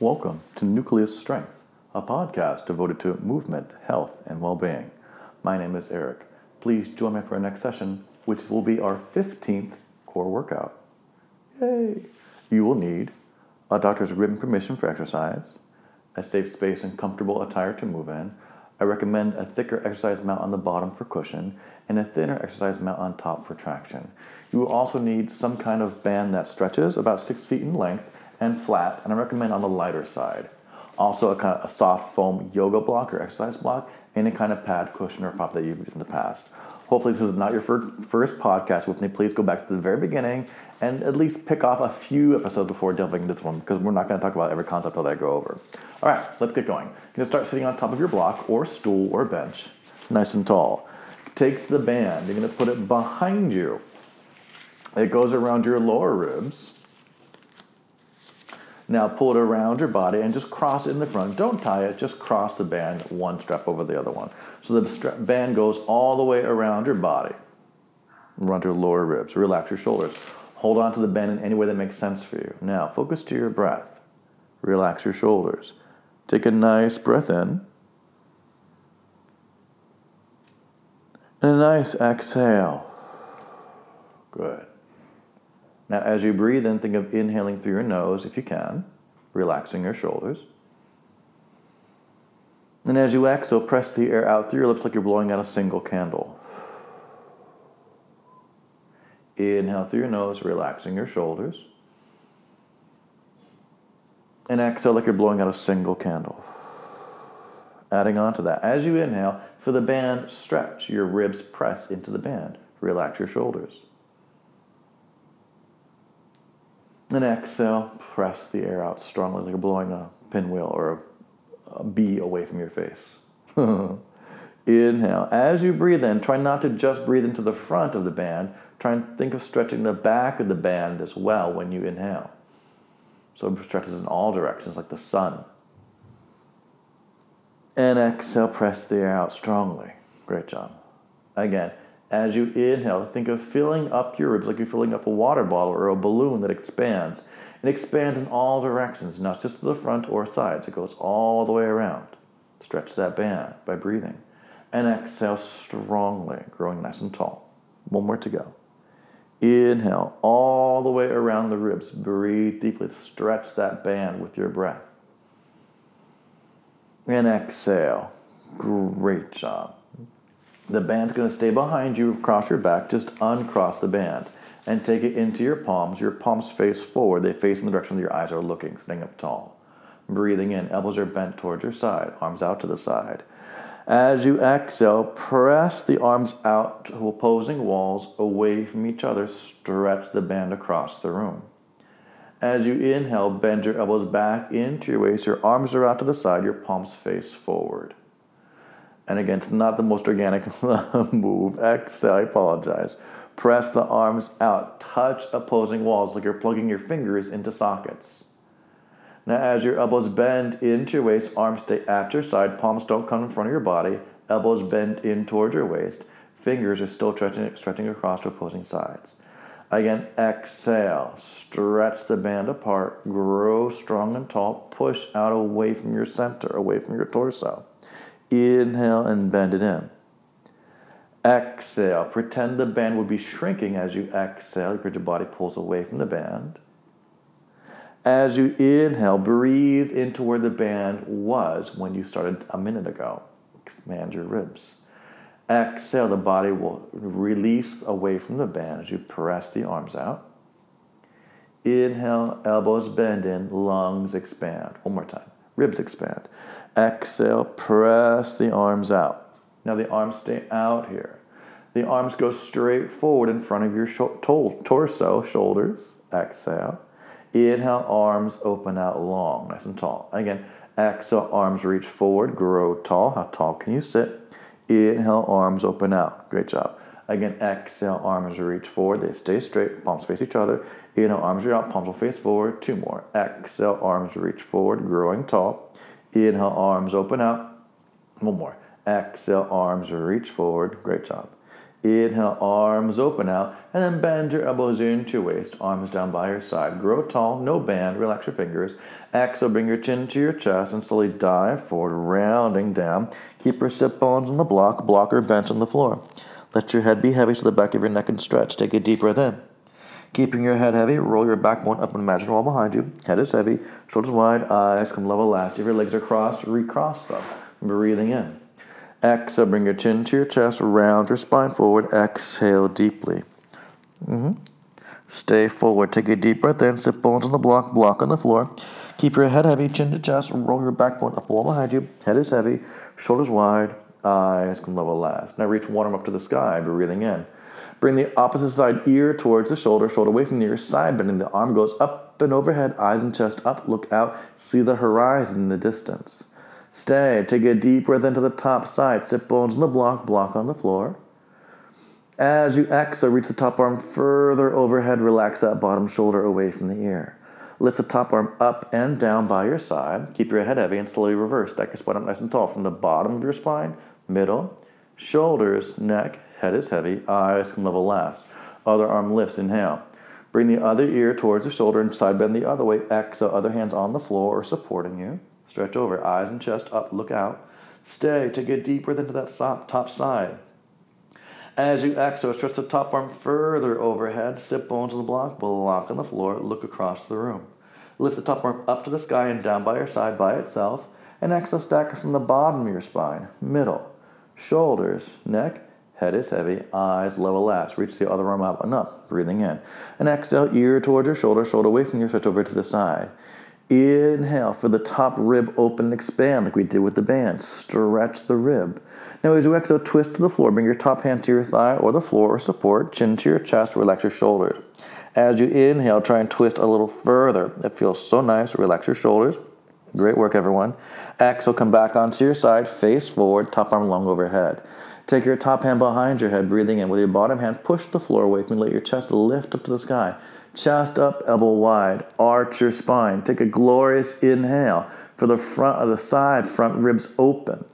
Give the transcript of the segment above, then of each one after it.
Welcome to Nucleus Strength, a podcast devoted to movement, health, and well being. My name is Eric. Please join me for our next session, which will be our 15th core workout. Yay! You will need a doctor's written permission for exercise, a safe space and comfortable attire to move in. I recommend a thicker exercise mat on the bottom for cushion and a thinner exercise mat on top for traction. You will also need some kind of band that stretches about six feet in length and flat, and I recommend on the lighter side. Also, a kind of a soft foam yoga block or exercise block, any kind of pad, cushion, or pop that you've used in the past. Hopefully, this is not your first podcast with me. Please go back to the very beginning and at least pick off a few episodes before delving into this one because we're not going to talk about every concept that I go over. All right, let's get going. You're going to start sitting on top of your block or stool or bench, nice and tall. Take the band, you're going to put it behind you. It goes around your lower ribs now pull it around your body and just cross it in the front. Don't tie it, just cross the band one strap over the other one. So the band goes all the way around your body, Run to your lower ribs. Relax your shoulders. Hold on to the band in any way that makes sense for you. Now focus to your breath. Relax your shoulders. Take a nice breath in. And a nice exhale. Good. Now, as you breathe in, think of inhaling through your nose if you can, relaxing your shoulders. And as you exhale, press the air out through your lips like you're blowing out a single candle. Inhale through your nose, relaxing your shoulders. And exhale like you're blowing out a single candle. Adding on to that, as you inhale, for the band, stretch. Your ribs press into the band. Relax your shoulders. And exhale, press the air out strongly, like you're blowing a pinwheel or a, a bee away from your face. Inhale. As you breathe in, try not to just breathe into the front of the band. Try and think of stretching the back of the band as well when you inhale. So it stretches in all directions like the sun. And exhale, press the air out strongly. Great job. Again, as you inhale, think of filling up your ribs like you're filling up a water bottle or a balloon that expands. It expands in all directions, not just to the front or sides. It goes all the way around. Stretch that band by breathing. And exhale strongly, growing nice and tall. One more to go. Inhale all the way around the ribs. Breathe deeply. Stretch that band with your breath. And exhale. Great job. The band's going to stay behind you across your back. Just uncross the band and take it into your palms. Your palms face forward. They face in the direction that your eyes are looking, sitting up tall. Breathing in, elbows are bent towards your side, arms out to the side. As you exhale, press the arms out to opposing walls away from each other. Stretch the band across the room. As you inhale, bend your elbows back into your waist. Your arms are out to the side, your palms face forward. And again, it's not the most organic move. Exhale, I apologize. Press the arms out. Touch opposing walls like you're plugging your fingers into sockets. Now, as your elbows bend into your waist, arms stay at your side, palms don't come in front of your body, elbows bend in towards your waist, fingers are still stretching, stretching across to opposing sides. Again, exhale, stretch the band apart, grow strong and tall, push out away from your center, away from your torso. Inhale and bend it in. Exhale. Pretend the band would be shrinking as you exhale your body pulls away from the band. As you inhale, breathe into where the band was when you started a minute ago. Expand your ribs. Exhale, the body will release away from the band as you press the arms out. Inhale, elbows bend in, lungs expand. One more time. Ribs expand. Exhale, press the arms out. Now the arms stay out here. The arms go straight forward in front of your torso, shoulders. Exhale. Inhale, arms open out long, nice and tall. Again, exhale, arms reach forward, grow tall. How tall can you sit? Inhale, arms open out. Great job. Again, exhale, arms reach forward. They stay straight, palms face each other. Inhale, arms reach out, palms will face forward. Two more. Exhale, arms reach forward, growing tall. Inhale, arms open out. One more. Exhale, arms reach forward. Great job. Inhale, arms open out, and then bend your elbows into your waist, arms down by your side. Grow tall, no band, relax your fingers. Exhale, bring your chin to your chest and slowly dive forward, rounding down. Keep your sit bones on the block, blocker bent on the floor. Let your head be heavy to the back of your neck and stretch. Take a deep breath in. Keeping your head heavy, roll your backbone up and imagine wall behind you. Head is heavy, shoulders wide, eyes come level last. If your legs are crossed, recross them. Breathing in. Exhale, bring your chin to your chest, round your spine forward. Exhale deeply. Mm-hmm. Stay forward. Take a deep breath in. Sit bones on the block, block on the floor. Keep your head heavy, chin to chest. Roll your backbone up wall behind you. Head is heavy, shoulders wide, eyes come level last. Now reach one arm up to the sky, breathing in. Bring the opposite side ear towards the shoulder, shoulder away from the ear, side bending. The arm goes up and overhead, eyes and chest up. Look out, see the horizon in the distance. Stay. Take a deep breath into the top side. Sit bones on the block, block on the floor. As you exhale, reach the top arm further overhead. Relax that bottom shoulder away from the ear. Lift the top arm up and down by your side. Keep your head heavy and slowly reverse. Stack your spine up nice and tall from the bottom of your spine, middle, shoulders, neck, head is heavy, eyes can level last. Other arm lifts, inhale. Bring the other ear towards the shoulder and side bend the other way. Exhale, other hands on the floor or supporting you. Stretch over, eyes and chest up, look out. Stay, take a deep breath into that top side. As you exhale, stretch the top arm further overhead, sit bones on the block, block on the floor, look across the room. Lift the top arm up to the sky and down by your side by itself, and exhale, stack from the bottom of your spine, middle, shoulders, neck, head is heavy, eyes level last. Reach the other arm up and up, breathing in. And exhale, ear towards your shoulder, shoulder away from your stretch over to the side. Inhale for the top rib open and expand like we did with the band. Stretch the rib. Now as you exhale, twist to the floor. Bring your top hand to your thigh or the floor or support. Chin to your chest. Relax your shoulders. As you inhale, try and twist a little further. It feels so nice. Relax your shoulders. Great work, everyone. Exhale, come back onto your side. Face forward. Top arm long overhead. Take your top hand behind your head, breathing in. With your bottom hand, push the floor away from you. Let your chest lift up to the sky. Chest up, elbow wide. Arch your spine. Take a glorious inhale for the front of the side, front ribs open.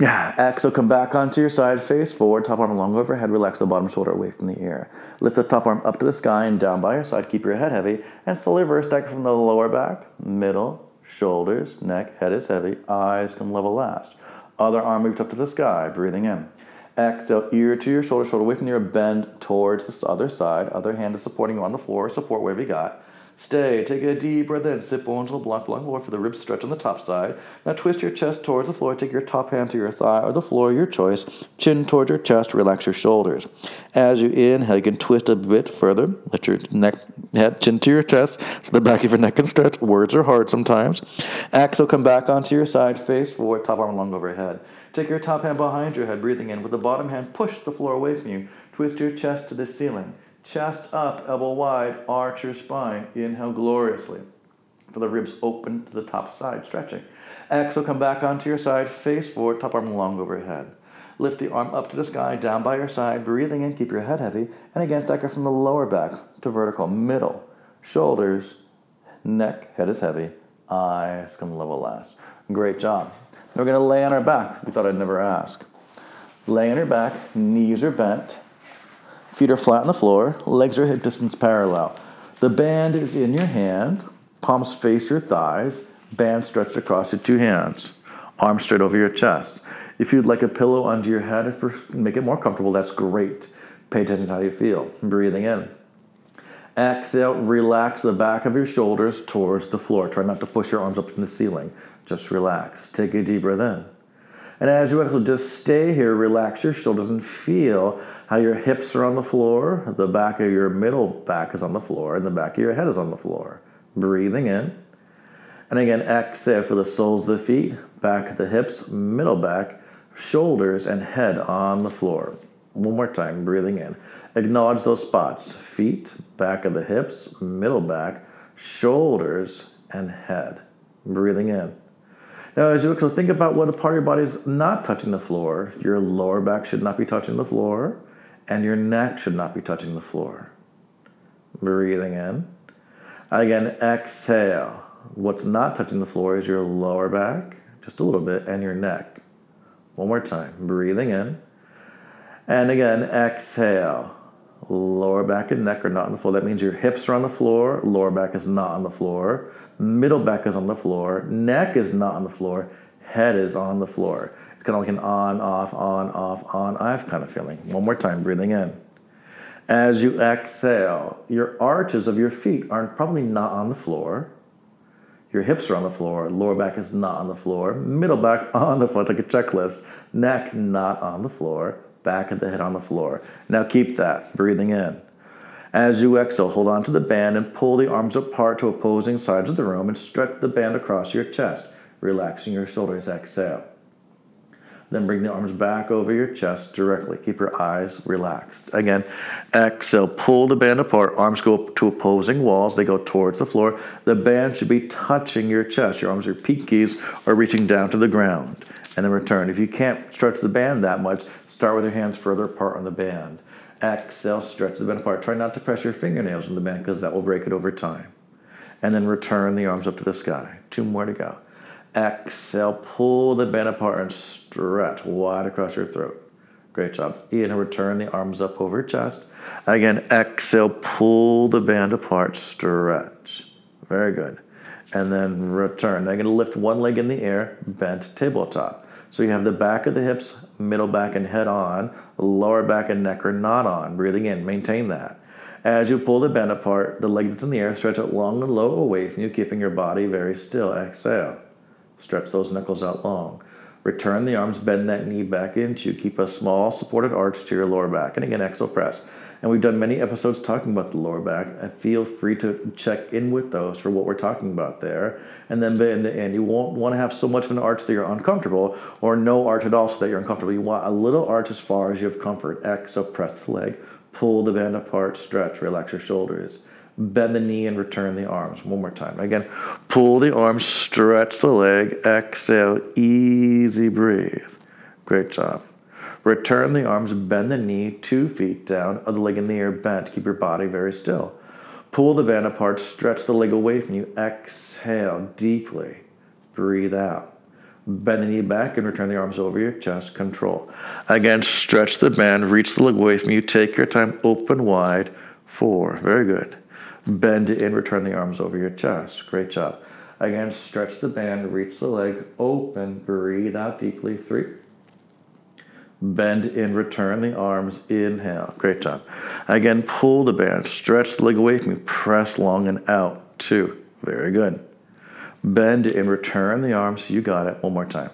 Yeah, exhale, come back onto your side, face forward, top arm long overhead, relax the bottom shoulder away from the ear. Lift the top arm up to the sky and down by your side, keep your head heavy, and slowly reverse stack from the lower back, middle, shoulders, neck, head is heavy, eyes come level last. Other arm moves up to the sky, breathing in. Exhale, ear to your shoulder, shoulder away from the ear, bend towards the other side. Other hand is supporting you on the floor, support wherever you got. Stay, take a deep breath in, sit bones on the block, block floor for the ribs stretch on the top side. Now twist your chest towards the floor, take your top hand to your thigh or the floor, your choice. Chin towards your chest, relax your shoulders. As you inhale, you can twist a bit further. Let your neck, head, chin to your chest, so the back of your neck can stretch. Words are hard sometimes. Exhale, come back onto your side, face forward, top arm long overhead. Take your top hand behind your head, breathing in. With the bottom hand, push the floor away from you. Twist your chest to the ceiling. Chest up, elbow wide, arch your spine. Inhale gloriously. For the ribs open to the top side, stretching. Exhale, come back onto your side, face forward, top arm long overhead. Lift the arm up to the sky, down by your side, breathing in, keep your head heavy. And again, stack it from the lower back to vertical, middle, shoulders, neck, head is heavy, eyes come level last. Great job. Now we're to lay on our back. We thought I'd never ask. Lay on your back, knees are bent, feet are flat on the floor, legs are hip distance parallel. The band is in your hand, palms face your thighs, band stretched across your two hands, arms straight over your chest. If you'd like a pillow under your head for make it more comfortable, that's great. Pay attention to how you feel. Breathing in. Exhale, relax the back of your shoulders towards the floor. Try not to push your arms up to the ceiling. Just relax. Take a deep breath in. And as you exhale, just stay here, relax your shoulders, and feel how your hips are on the floor, the back of your middle back is on the floor, and the back of your head is on the floor. Breathing in. And again, exhale for the soles of the feet, back of the hips, middle back, shoulders, and head on the floor. One more time, breathing in. Acknowledge those spots feet, back of the hips, middle back, shoulders, and head. Breathing in. Now, as you look, so think about what a part of your body is not touching the floor. Your lower back should not be touching the floor, and your neck should not be touching the floor. Breathing in. Again, exhale. What's not touching the floor is your lower back, just a little bit, and your neck. One more time. Breathing in. And again, exhale. Lower back and neck are not on the floor. That means your hips are on the floor, lower back is not on the floor, middle back is on the floor, neck is not on the floor, head is on the floor. It's kind of like an on, off, on, off, on, off kind of feeling. One more time, breathing in. As you exhale, your arches of your feet are probably not on the floor. Your hips are on the floor, lower back is not on the floor, middle back on the floor, it's like a checklist, neck not on the floor, back of the head on the floor. Now keep that, breathing in. As you exhale, hold on to the band and pull the arms apart to opposing sides of the room and stretch the band across your chest, relaxing your shoulders. Exhale. Then bring the arms back over your chest directly. Keep your eyes relaxed. Again, exhale, pull the band apart. Arms go up to opposing walls. They go towards the floor. The band should be touching your chest. Your arms, your pinkies are reaching down to the ground. And then return. If you can't stretch the band that much, start with your hands further apart on the band. Exhale, stretch the band apart. Try not to press your fingernails on the band because that will break it over time. And then return the arms up to the sky. Two more to go. Exhale, pull the band apart and stretch wide across your throat. Great job. Inhale, return the arms up over chest. Again, exhale, pull the band apart, stretch. Very good. And then return. Now you're going to lift one leg in the air, bent tabletop. So you have the back of the hips, middle back and head on, lower back and neck are not on. Breathing in, maintain that. As you pull the band apart, the leg that's in the air, stretch it long and low away from you, keeping your body very still. Exhale. Stretch those knuckles out long. Return the arms, bend that knee back into. Keep a small supported arch to your lower back. And again, exhale press. And we've done many episodes talking about the lower back. And feel free to check in with those for what we're talking about there. And then bend and you won't want to have so much of an arch that you're uncomfortable, or no arch at all so that you're uncomfortable. You want a little arch as far as you have comfort. X, Exhale, press the leg, pull the band apart, stretch, relax your shoulders bend the knee and return the arms. One more time. Again, pull the arms, stretch the leg, exhale, easy breathe. Great job. Return the arms, bend the knee, two feet down, other leg in the air bent. Keep your body very still. Pull the band apart, stretch the leg away from you. Exhale deeply. Breathe out. Bend the knee back and return the arms over your chest. Control. Again, stretch the band, reach the leg away from you. Take your time, open wide. Four. Very good. Bend in, return the arms over your chest. Great job. Again, stretch the band, reach the leg, open, breathe out deeply. Three. Bend in, return the arms, inhale. Great job. Again, pull the band, stretch the leg away from you, press long and out. Two. Very good. Bend in, return the arms. You got it. One more time.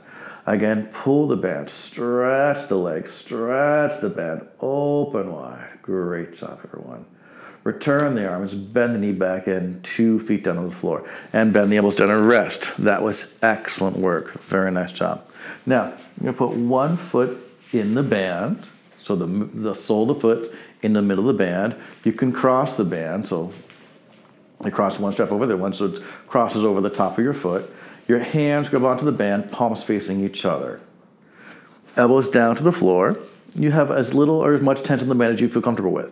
Again, pull the band, stretch the leg, stretch the band, open wide. Great job, everyone. Return the arms, bend the knee back in, two feet down on the floor, and bend the elbows down and rest. That was excellent work. Very nice job. Now, you're going to put one foot in the band, so the, the sole of the foot in the middle of the band. You can cross the band, so you cross one strap over there, one so it crosses over the top of your foot. Your hands grab onto the band, palms facing each other. Elbows down to the floor. You have as little or as much tension in the band as you feel comfortable with.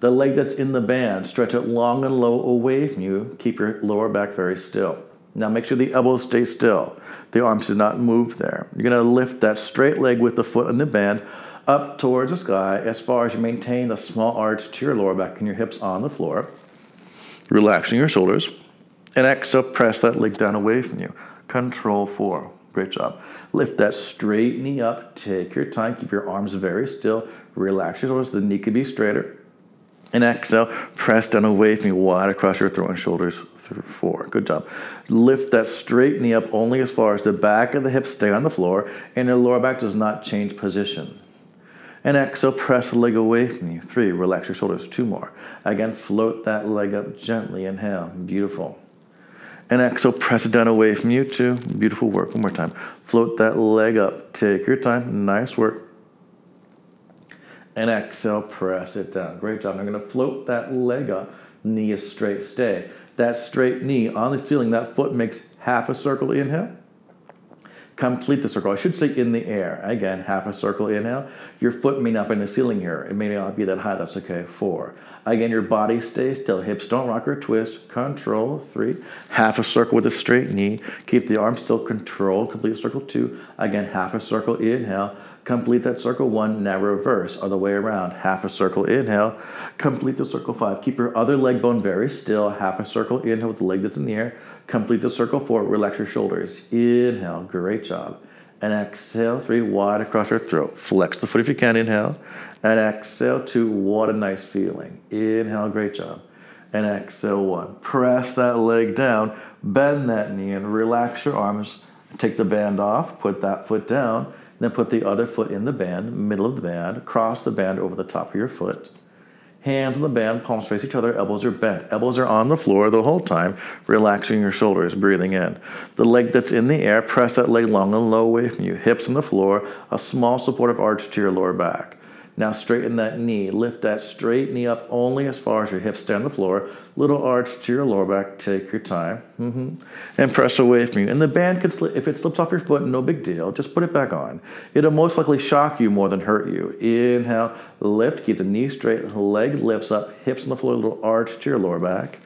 The leg that's in the band, stretch it long and low away from you. Keep your lower back very still. Now make sure the elbows stay still. The arms do not move there. You're going to lift that straight leg with the foot in the band up towards the sky as far as you maintain the small arch to your lower back and your hips on the floor. Relaxing your shoulders. And exhale, press that leg down away from you. Control four. Great job. Lift that straight knee up. Take your time. Keep your arms very still. Relax your shoulders. The knee could be straighter. And exhale, press down away from you, wide across your throat and shoulders through four. Good job. Lift that straight knee up only as far as the back of the hips stay on the floor and the lower back does not change position. And exhale, press the leg away from you. Three, relax your shoulders. Two more. Again, float that leg up gently. Inhale. Beautiful. And exhale, press it down away from you. Two, beautiful work. One more time. Float that leg up. Take your time. Nice work and exhale, press it down. Great job. I'm going to float that leg up, knee is straight, stay. That straight knee on the ceiling, that foot makes half a circle, inhale. Complete the circle. I should say in the air. Again, half a circle, inhale. Your foot may not be in the ceiling here. It may not be that high, that's okay. Four. Again, your body stays still. Hips don't rock or twist. Control. Three. Half a circle with a straight knee. Keep the arm still. Control. Complete circle. Two. Again, half a circle, inhale Complete that circle one, now reverse, other way around. Half a circle, inhale. Complete the circle five. Keep your other leg bone very still. Half a circle, inhale with the leg that's in the air. Complete the circle four, relax your shoulders. Inhale, great job. And exhale, three, wide across your throat. Flex the foot if you can, inhale. And exhale, two, what a nice feeling. Inhale, great job. And exhale, one. Press that leg down, bend that knee, and relax your arms. Take the band off, put that foot down then put the other foot in the band, middle of the band, cross the band over the top of your foot. Hands on the band, palms face each other, elbows are bent. Elbows are on the floor the whole time, relaxing your shoulders, breathing in. The leg that's in the air, press that leg long and low away from you. Hips on the floor, a small supportive arch to your lower back. Now straighten that knee. Lift that straight knee up only as far as your hips stay on the floor. Little arch to your lower back. Take your time. Mm-hmm. And press away from you. And the band could slip. If it slips off your foot, no big deal. Just put it back on. It'll most likely shock you more than hurt you. Inhale. Lift. Keep the knee straight. Leg lifts up. Hips on the floor. Little arch to your lower back.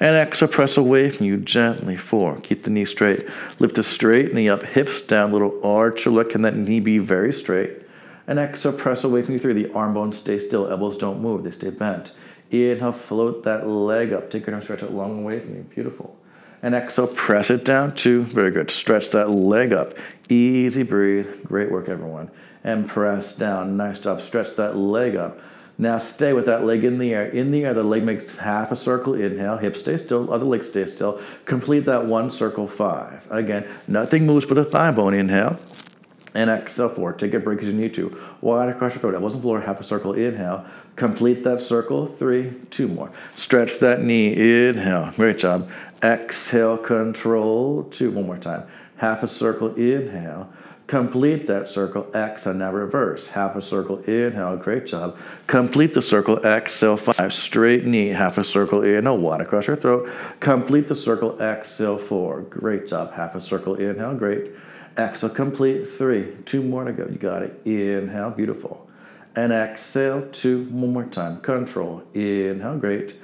And exhale, press away from you gently. Four. Keep the knee straight. Lift the straight knee up. Hips down. Little arch. Look. Can that knee be very straight? And exhale, press away from you three. The arm bones stay still. Elbows don't move. They stay bent. Inhale, float that leg up. Take your arm, stretch it long away from you. Beautiful. And exhale, press it down. Two. Very good. Stretch that leg up. Easy breathe. Great work, everyone. And press down. Nice job. Stretch that leg up. Now stay with that leg in the air. In the air, the leg makes half a circle. Inhale, hips stay still, other leg stay still. Complete that one circle five. Again, nothing moves but the thigh bone. Inhale and exhale four. Take a break as you need to. Wide across your throat. Elbows on floor. Half a circle. Inhale. Complete that circle. Three, two more. Stretch that knee. Inhale. Great job. Exhale. Control. Two. One more time. Half a circle. Inhale. Complete that circle. Exhale. Now reverse. Half a circle. Inhale. Great job. Complete the circle. Exhale. Five. Straight knee. Half a circle. Inhale. Wide across your throat. Complete the circle. Exhale. Four. Great job. Half a circle. Inhale. Great. Exhale, complete. Three. Two more to go. You got it. Inhale. Beautiful. And exhale. Two. One more time. Control. Inhale. Great.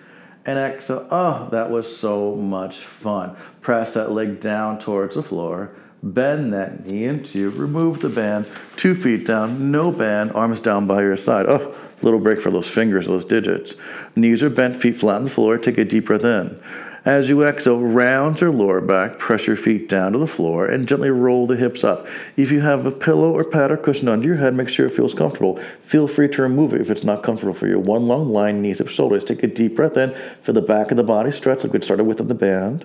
And exhale. Oh, that was so much fun. Press that leg down towards the floor. Bend that knee into. Remove the band. Two feet down. No band. Arms down by your side. Oh, little break for those fingers, those digits. Knees are bent, feet flat on the floor. Take a deep breath in. As you exhale, round your lower back, press your feet down to the floor, and gently roll the hips up. If you have a pillow or pad or cushion under your head, make sure it feels comfortable. Feel free to remove it if it's not comfortable for you. One long line, knees up, shoulders. Take a deep breath in. Feel the back of the body stretch like we started with in the band.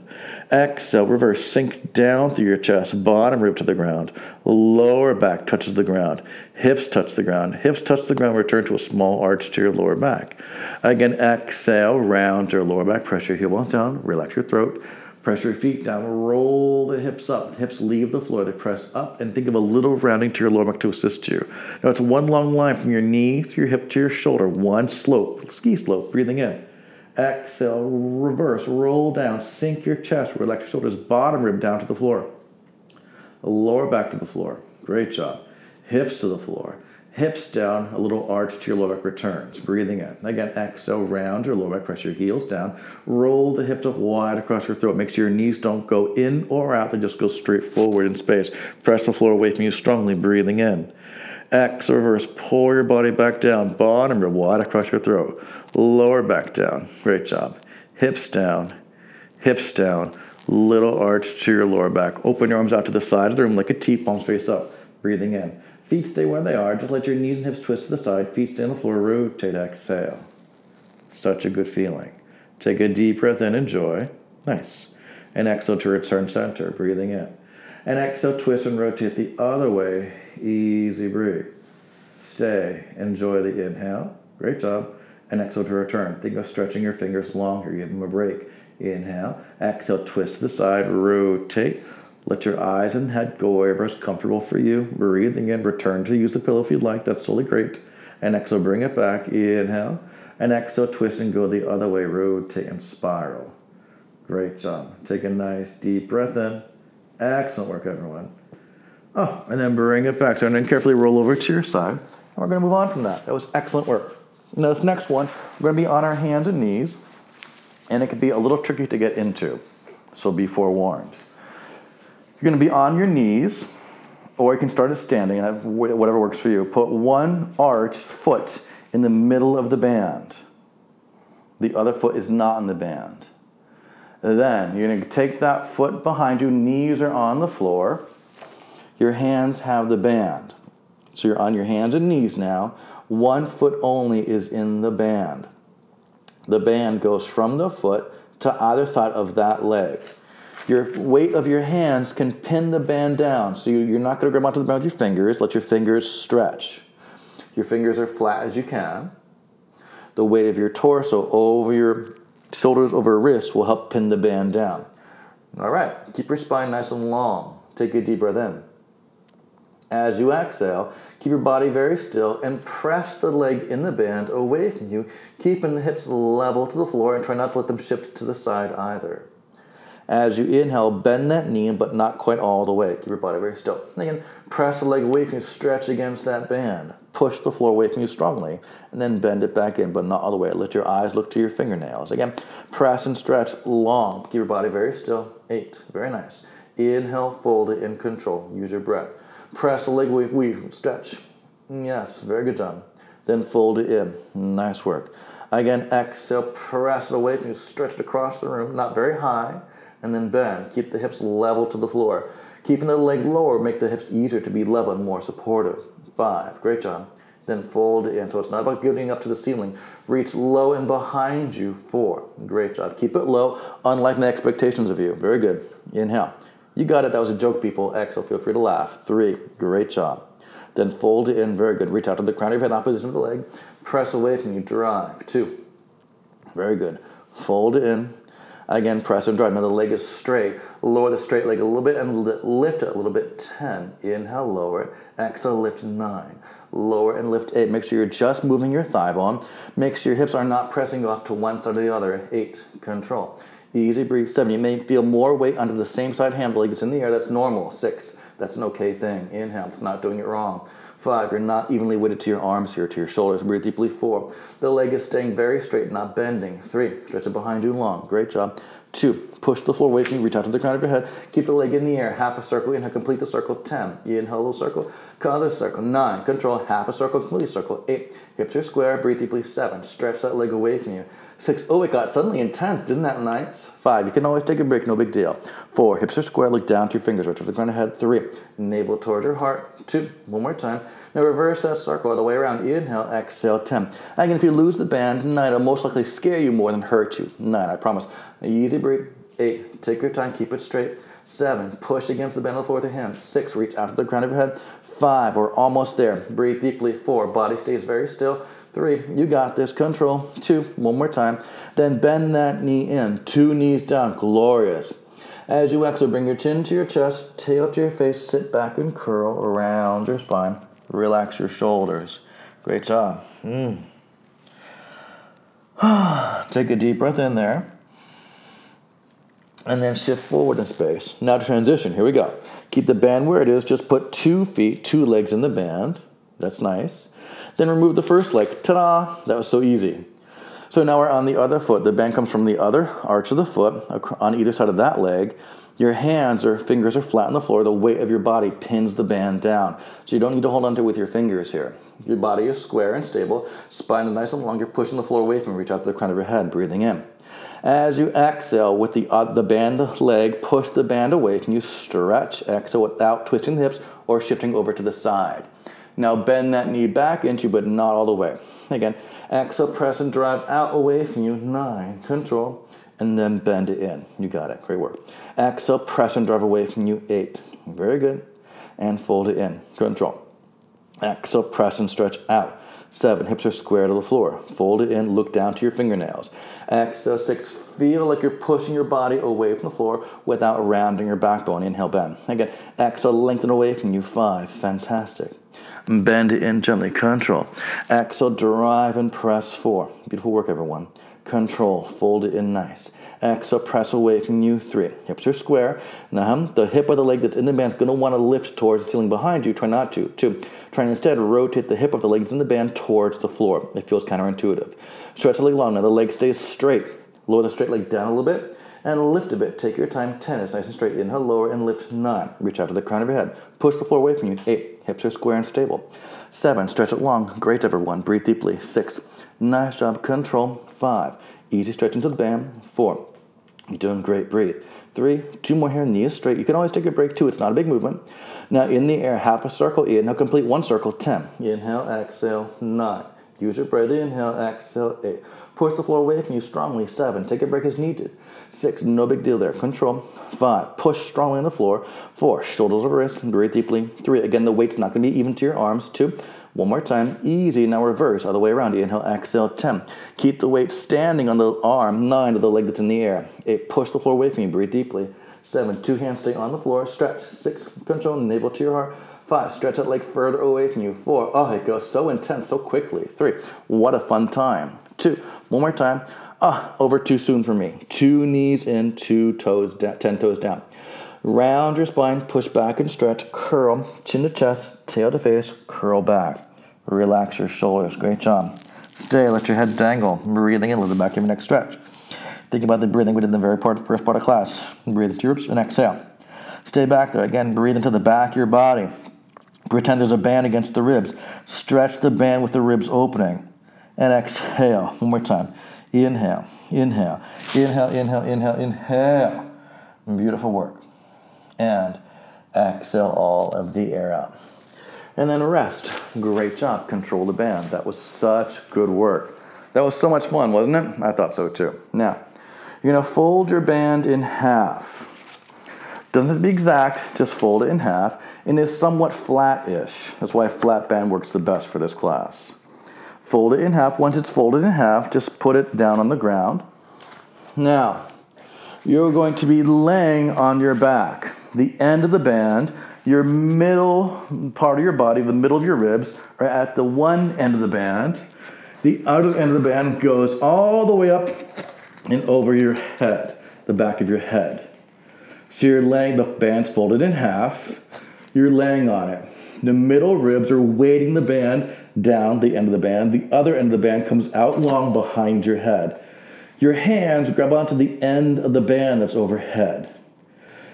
Exhale, reverse. Sink down through your chest, bottom rib to the ground. Lower back touches the ground. Hips touch the ground. Hips touch the ground. Return to a small arch to your lower back. Again, exhale, round your lower back. Press your heel down. Relax your throat. Press your feet down. Roll the hips up. Hips leave the floor. They press up and think of a little rounding to your lower back to assist you. Now it's one long line from your knee to your hip to your shoulder. One slope, ski slope. Breathing in. Exhale, reverse, roll down, sink your chest, relax your shoulders, bottom rib down to the floor. Lower back to the floor. Great job. Hips to the floor. Hips down, a little arch to your lower back returns. Breathing in. Again, exhale, round your lower back, press your heels down. Roll the hips up wide across your throat. Make sure your knees don't go in or out, they just go straight forward in space. Press the floor away from you strongly, breathing in. Exhale, reverse, pull your body back down. Bottom rib wide across your throat. Lower back down. Great job. Hips down, hips down. Little arch to your lower back. Open your arms out to the side of the room like a T, palms face up. Breathing in. Feet stay where they are. Just let your knees and hips twist to the side. Feet stay on the floor. Rotate, exhale. Such a good feeling. Take a deep breath in, enjoy. Nice. And exhale to return center. Breathing in. And exhale, twist and rotate the other way. Easy breathe. Stay. Enjoy the inhale. Great job. And exhale to return. Think of stretching your fingers longer. Give them a break. Inhale. Exhale, twist to the side. Rotate. Let your eyes and head go wherever is comfortable for you. Breathe again. Return to use the pillow if you'd like. That's totally great. And exhale, bring it back. Inhale. And exhale, twist and go the other way. Rotate and spiral. Great job. Take a nice deep breath in. Excellent work, everyone. Oh, and then bring it back. So and then carefully roll over to your side. And we're going to move on from that. That was excellent work. Now, this next one, we're going to be on our hands and knees. And it could be a little tricky to get into. So be forewarned. You're going to be on your knees or you can start at standing, whatever works for you. Put one arch foot in the middle of the band. The other foot is not in the band. Then you're going to take that foot behind you, knees are on the floor. Your hands have the band. So you're on your hands and knees now. One foot only is in the band. The band goes from the foot to either side of that leg. Your weight of your hands can pin the band down. So you're not going to grab onto the band with your fingers. Let your fingers stretch. Your fingers are flat as you can. The weight of your torso over your shoulders over wrists will help pin the band down. All right, keep your spine nice and long. Take a deep breath in. As you exhale, keep your body very still and press the leg in the band away from you, keeping the hips level to the floor and try not to let them shift to the side either. As you inhale, bend that knee, but not quite all the way. Keep your body very still. Again, press the leg away from you, stretch against that band. Push the floor away from you strongly, and then bend it back in, but not all the way. Let your eyes look to your fingernails. Again, press and stretch long. Keep your body very still. Eight. Very nice. Inhale, fold it in control. Use your breath. Press the leg away from you. Stretch. Yes, very good job. Then fold it in. Nice work. Again, exhale, press it away from you. Stretch it across the room, not very high and then bend. Keep the hips level to the floor. Keeping the leg lower, make the hips easier to be level and more supportive. Five, great job. Then fold in. So it's not about getting up to the ceiling. Reach low and behind you. Four, great job. Keep it low, unlike my expectations of you. Very good. Inhale. You got it. That was a joke, people. Exhale. Feel free to laugh. Three, great job. Then fold in. Very good. Reach out to the crown of your head, opposition of the leg. Press away from you. Drive. Two, very good. Fold in. Again, press and drive. Now the leg is straight. Lower the straight leg a little bit and lift it a little bit. 10. Inhale, lower it. Exhale, lift 9. Lower and lift 8. Make sure you're just moving your thigh bone. Make sure your hips are not pressing off to one side or the other. 8. Control. Easy breathe. 7. You may feel more weight under the same side hand. The leg is in the air. That's normal. 6. That's an okay thing. Inhale. It's not doing it wrong. Five, you're not evenly weighted to your arms here, to your shoulders. Breathe deeply. Four, the leg is staying very straight, not bending. Three, stretch it behind you long. Great job. Two, push the floor away from you, reach out to the crown of your head, keep the leg in the air, half a circle, inhale, complete the circle. Ten, inhale, little circle, other circle. Nine, control, half a circle, complete circle. Eight, hips are square, breathe deeply. Seven, stretch that leg away from you. Six, oh, it got suddenly intense, didn't that nice? Five, you can always take a break, no big deal. Four, hips are square, look down to your fingers, right to the crown of your head. Three, navel towards your heart. Two, one more time. Now reverse that circle all the way around. Inhale, exhale, 10. Again, if you lose the band, 9 it'll most likely scare you more than hurt you. 9, I promise. Easy breathe. 8, take your time, keep it straight. 7, push against the bend of the floor with your hands. 6, reach out to the crown of your head. 5, we're almost there. Breathe deeply. 4, body stays very still. Three, you got this. Control. Two, one more time. Then bend that knee in. Two knees down. Glorious. As you exhale, bring your chin to your chest, tail to your face, sit back and curl around your spine. Relax your shoulders. Great job. Mm. Take a deep breath in there. And then shift forward in space. Now transition. Here we go. Keep the band where it is. Just put two feet, two legs in the band. That's nice. Then remove the first leg. Ta da! That was so easy. So now we're on the other foot. The band comes from the other arch of the foot on either side of that leg. Your hands or fingers are flat on the floor. The weight of your body pins the band down. So you don't need to hold onto it with your fingers here. Your body is square and stable. Spine is nice and long. You're pushing the floor away from you. Reach out to the crown of your head, breathing in. As you exhale with the, uh, the band the leg, push the band away from you. Stretch, exhale without twisting the hips or shifting over to the side. Now bend that knee back into, but not all the way. Again, exhale, press and drive out away from you. Nine, control and then bend it in. You got it. Great work. Exhale, press and drive away from you. Eight. Very good. And fold it in. Control. Exhale, press and stretch out. Seven. Hips are square to the floor. Fold it in. Look down to your fingernails. Exhale. Six. Feel like you're pushing your body away from the floor without rounding your backbone. Inhale, bend. Again. Exhale, lengthen away from you. Five. Fantastic. Bend it in gently. Control. Exhale, drive and press. Four. Beautiful work, everyone control, fold it in nice. Exhale, press away from you, three. Hips are square. Now, the hip of the leg that's in the band is going to want to lift towards the ceiling behind you. Try not to. Two, try and instead rotate the hip of the leg that's in the band towards the floor. It feels counterintuitive. Stretch the leg long. Now the leg stays straight. Lower the straight leg down a little bit. and lift a bit. Take your time. 10 is nice and straight. Inhale, lower and lift. 9. Reach out to the crown of your head. Push the floor away from you. 8. Hips are square and stable. 7. Stretch it long. Great, everyone. Breathe deeply. 6. Nice job. Control. 5. Easy stretch into the band. 4. You're doing great. Breathe. Three, two more here, knees straight. You can always take a break too, it's not a big movement. Now in the air, half a circle, inhale, complete one circle, 10. Inhale, exhale, nine. Use your breath, inhale, exhale, eight. Push the floor away from you strongly, seven. Take a break as needed. Six, no big deal there, control. Five, push strongly on the floor. Four, shoulders over wrists. breathe deeply. Three, again, the weight's not gonna be even to your arms. Two, one more time, easy. Now reverse, other way around. Inhale, exhale, 10. Keep the weight standing on the arm, 9 to the leg that's in the air. 8, push the floor away from you, breathe deeply. 7, two hands stay on the floor, stretch. 6, control, navel to your heart. 5, stretch that leg further away from you. 4, oh, it goes so intense, so quickly. 3, what a fun time. 2, one more time. Ah, over too soon for me. Two knees in, two toes down, 10 toes down. Round your spine, push back and stretch, curl, chin to chest, tail to face, curl back. Relax your shoulders. Great job. Stay, let your head dangle. Breathing in, let the back of your neck stretch. Think about the breathing we did in the very part, first part of class. Breathe into your and exhale. Stay back there. Again, breathe into the back of your body. Pretend there's a band against the ribs. Stretch the band with the ribs opening. And exhale. One more time. Inhale, inhale, inhale, inhale, inhale, inhale. Beautiful work and exhale all of the air out. And then rest. Great job. Control the band. That was such good work. That was so much fun, wasn't it? I thought so too. Now, you're going to fold your band in half. Doesn't have to be exact, just fold it in half. And it's somewhat flat-ish. That's why flat band works the best for this class. Fold it in half. Once it's folded in half, just put it down on the ground. Now, you're going to be laying on your back the end of the band, your middle part of your body, the middle of your ribs, are at the one end of the band. The other end of the band goes all the way up and over your head, the back of your head. So you're laying, the band's folded in half, you're laying on it. The middle ribs are weighting the band down the end of the band. The other end of the band comes out long behind your head. Your hands grab onto the end of the band that's overhead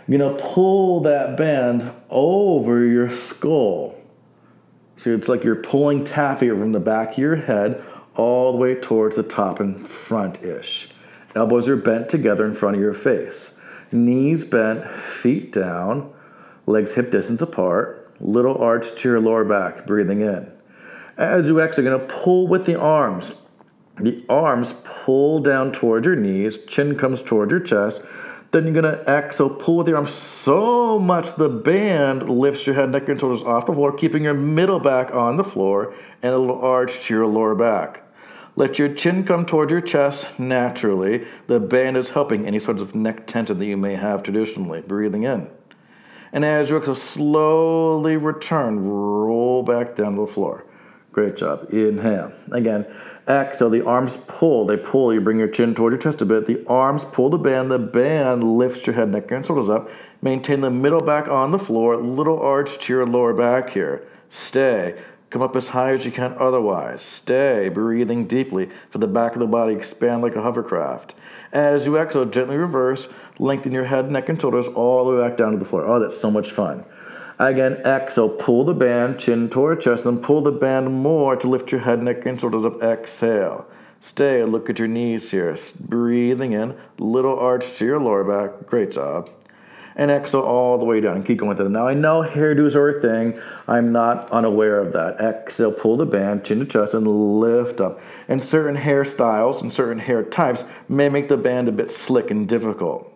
you know, pull that band over your skull. So it's like you're pulling taffy from the back of your head all the way towards the top and front ish. Elbows are bent together in front of your face. Knees bent, feet down, legs hip distance apart, little arch to your lower back, breathing in. As you exhale, you're to pull with the arms. The arms pull down towards your knees, chin comes towards your chest, then you're gonna exhale, pull with your arms so much the band lifts your head, neck, and shoulders off the floor, keeping your middle back on the floor and a little arch to your lower back. Let your chin come towards your chest naturally. The band is helping any sorts of neck tension that you may have traditionally. Breathing in. And as you exhale, slowly return, roll back down to the floor. Great job. Inhale. Again, exhale. The arms pull. They pull. You bring your chin toward your chest a bit. The arms pull the band. The band lifts your head, neck, and shoulders up. Maintain the middle back on the floor. Little arch to your lower back here. Stay. Come up as high as you can otherwise. Stay. Breathing deeply. For the back of the body expand like a hovercraft. As you exhale, gently reverse. Lengthen your head, neck, and shoulders all the way back down to the floor. Oh, that's so much fun. Again, exhale, pull the band, chin toward chest, and pull the band more to lift your head, neck, and shoulders up. Exhale. Stay, look at your knees here. Breathing in, little arch to your lower back. Great job. And exhale all the way down. Keep going with it. Now, I know hairdos are a thing. I'm not unaware of that. Exhale, pull the band, chin to chest, and lift up. And certain hairstyles and certain hair types may make the band a bit slick and difficult.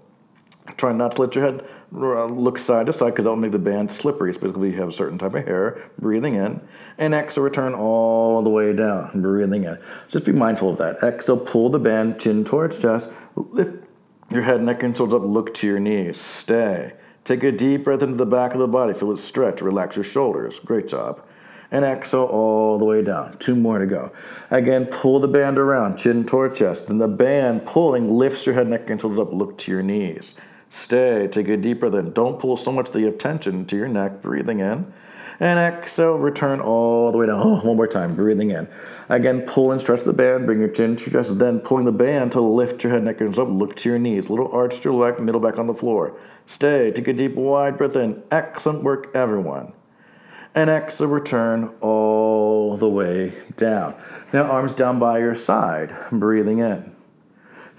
Try not to let your head Uh, look side to side because that'll make the band slippery, especially if you have a certain type of hair. Breathing in, and exhale, return all the way down. Breathing in. Just be mindful of that. Exhale, pull the band, chin towards chest, lift your head, neck, and shoulders up, look to your knees. Stay. Take a deep breath into the back of the body. Feel it stretch. Relax your shoulders. Great job. And exhale all the way down. Two more to go. Again, pull the band around, chin toward chest. And the band pulling lifts your head, neck, and shoulders up. Look to your knees. Stay. Take a deep breath in. Don't pull so much have tension to your neck. Breathing in. And exhale, return all the way down. Oh, one more time, breathing in. Again, pull and stretch the band, bring your chin to your chest, then pulling the band to lift your head, neck, and up, look to your knees. Little arch to your back, middle back on the floor. Stay, take a deep, wide breath in. Excellent work, everyone. And exhale, return all the way down. Now, arms down by your side, breathing in.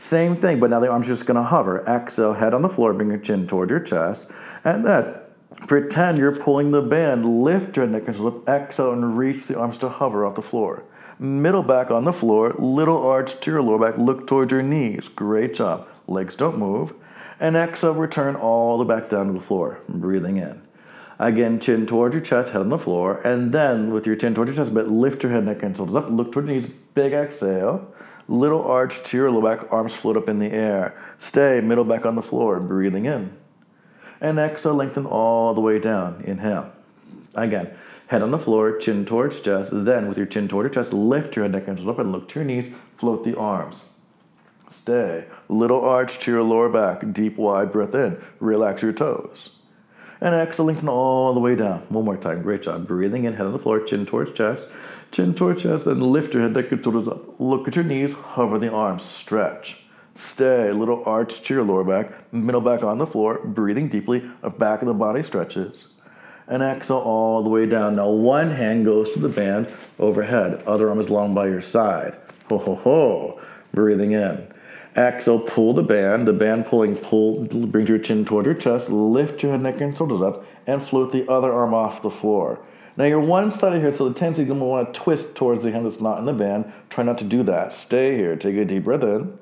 Same thing, but now the arm's just gonna hover. Exhale, head on the floor, bring your chin toward your chest, and then pretend you're pulling the band. Lift your neck and slip. Exhale and reach the arms to hover off the floor. Middle back on the floor, little arch to your lower back. Look towards your knees. Great job. Legs don't move. And exhale, return all the back down to the floor. Breathing in. Again, chin towards your chest, head on the floor, and then with your chin towards your chest, but lift your head, neck, and shoulders up. Look toward your knees. Big exhale. Little arch to your lower back, arms float up in the air. Stay, middle back on the floor, breathing in. And exhale, lengthen all the way down. Inhale. Again, head on the floor, chin towards chest. Then, with your chin toward your chest, lift your head, neck, and shoulders up and look to your knees. Float the arms. Stay. Little arch to your lower back. Deep, wide breath in. Relax your toes. And exhale, lengthen all the way down. One more time. Great job. Breathing in, head on the floor, chin towards chest. Chin towards chest, then lift your head, neck, and shoulders up. Look at your knees, hover the arms, stretch. Stay, little arch to your lower back, middle back on the floor, breathing deeply, back of the body stretches. And exhale all the way down. Now one hand goes to the band overhead, other arm is long by your side. Ho ho ho. Breathing in. Exhale, pull the band. The band pulling, pull, brings your chin toward your chest, lift your head, neck, and shoulders up, and float the other arm off the floor. Now you're one sided here, so the tendency is going to want to twist towards the hand that's not in the band. Try not to do that. Stay here. Take a deep breath in.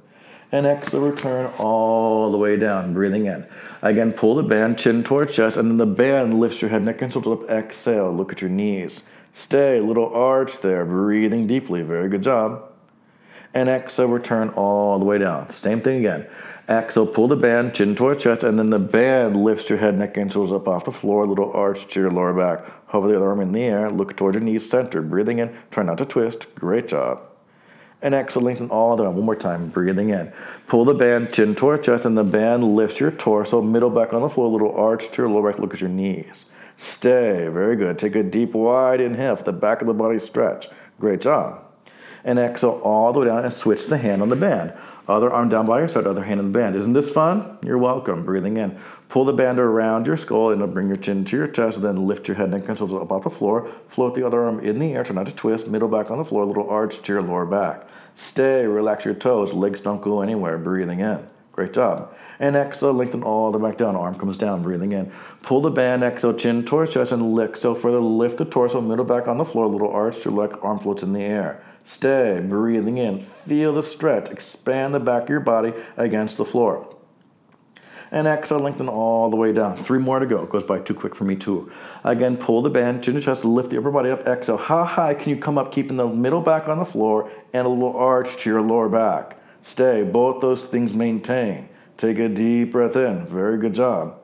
And exhale, return all the way down, breathing in. Again, pull the band, chin towards chest, and then the band lifts your head, neck, and shoulders up. Exhale, look at your knees. Stay, little arch there, breathing deeply. Very good job. And exhale, return all the way down. Same thing again. Exhale, pull the band, chin towards chest, and then the band lifts your head, neck, and shoulders up off the floor, little arch to your lower back. Hover the other arm in the air, look toward your knees, center, breathing in, try not to twist. Great job. And exhale, lengthen all the way. One more time, breathing in. Pull the band, chin toward chest, and the band lifts your torso, middle back on the floor, a little arch to your lower back, look at your knees. Stay, very good. Take a deep, wide inhale, the back of the body stretch. Great job. And exhale all the way down and switch the hand on the band. Other arm down by your side, other hand in the band. Isn't this fun? You're welcome. Breathing in. Pull the band around your skull and bring your chin to your chest, and then lift your head, and shoulders up off the floor. Float the other arm in the air, try not to twist. Middle back on the floor, little arch to your lower back. Stay, relax your toes, legs don't go anywhere. Breathing in. Great job. And exhale, lengthen all the way back down. Arm comes down, breathing in. Pull the band, exhale, chin towards chest, and lift. So further, lift the torso, middle back on the floor, little arch to your leg, arm floats in the air. Stay, breathing in. Feel the stretch. Expand the back of your body against the floor. And exhale, lengthen all the way down. Three more to go. It goes by too quick for me too. Again, pull the band, to chest, lift the upper body up. Exhale. How high can you come up, keeping the middle back on the floor and a little arch to your lower back? Stay. Both those things maintain. Take a deep breath in. Very good job.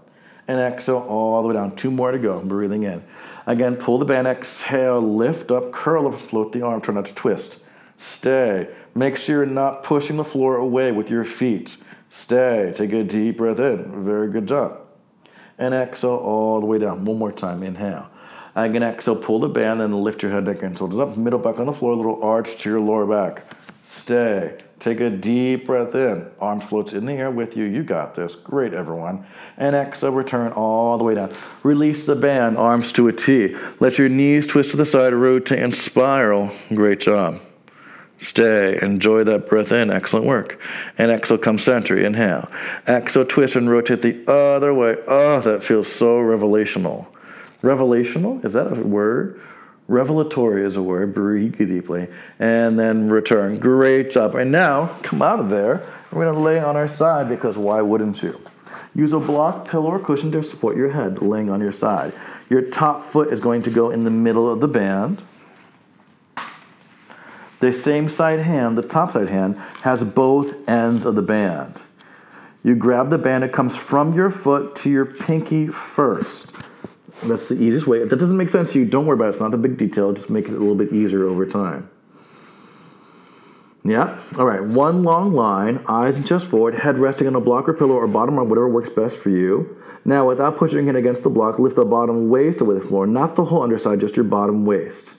And exhale all the way down. Two more to go. Breathing in. Again, pull the band, exhale, lift up, curl up, float the arm, try not to twist. Stay. Make sure you're not pushing the floor away with your feet. Stay. Take a deep breath in. Very good job. And exhale all the way down. One more time. Inhale. Again, exhale, pull the band and lift your head, neck, and shoulders up. Middle back on the floor, little arch to your lower back. Stay. Take a deep breath in. Arms floats in the air with you. You got this. Great, everyone. And exhale, return all the way down. Release the band, arms to a T. Let your knees twist to the side, rotate and spiral. Great job. Stay. Enjoy that breath in. Excellent work. And exhale, come center. Inhale. Exhale, twist and rotate the other way. Oh, that feels so revelational. Revelational? Is that a word? Revelatory is a word. Breathe deeply. And then return. Great job. And now, come out of there. We're going to lay on our side because why wouldn't you? Use a block, pillow, or cushion to support your head laying on your side. Your top foot is going to go in the middle of the band. The same side hand, the top side hand, has both ends of the band. You grab the band, it comes from your foot to your pinky first. That's the easiest way. If that doesn't make sense to you, don't worry about it. It's not a big detail. Just make it a little bit easier over time. Yeah. All right. One long line, eyes and chest forward, head resting on a block or pillow or bottom arm, whatever works best for you. Now, without pushing it against the block, lift the bottom waist away the floor, not the whole underside, just your bottom waist.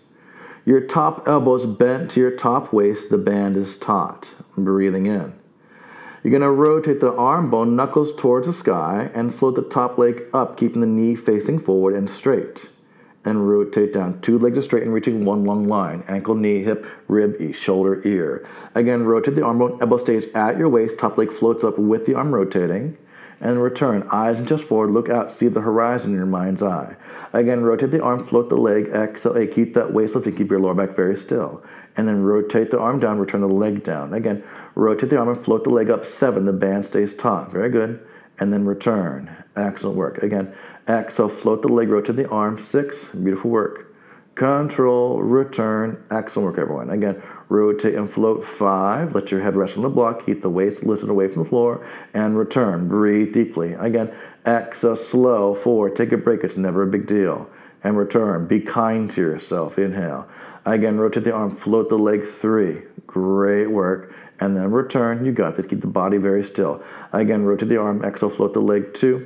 Your top elbows bent to your top waist, the band is taut. Breathing in. You're going to rotate the arm bone, knuckles towards the sky, and float the top leg up, keeping the knee facing forward and straight and rotate down. Two legs are straight and reaching one long line. Ankle, knee, hip, rib, shoulder, ear. Again, rotate the arm bone. Elbow stays at your waist. Top leg floats up with the arm rotating. And return. Eyes and chest forward. Look out. See the horizon in your mind's eye. Again, rotate the arm. Float the leg. Exhale. Keep that waist lifted. Keep your lower back very still. And then rotate the arm down. Return the leg down. Again, rotate the arm and float the leg up. Seven. The band stays taut. Very good. And then return. Excellent work. Again, exhale, float the leg, rotate the arm. Six, beautiful work. Control, return. Excellent work, everyone. Again, rotate and float. Five, let your head rest on the block. Keep the waist lifted away from the floor. And return. Breathe deeply. Again, exhale, slow. Four, take a break. It's never a big deal. And return. Be kind to yourself. Inhale. Again, rotate the arm, float the leg. Three, great work and then return. You got this. Keep the body very still. Again, rotate the arm, exhale, float the leg two.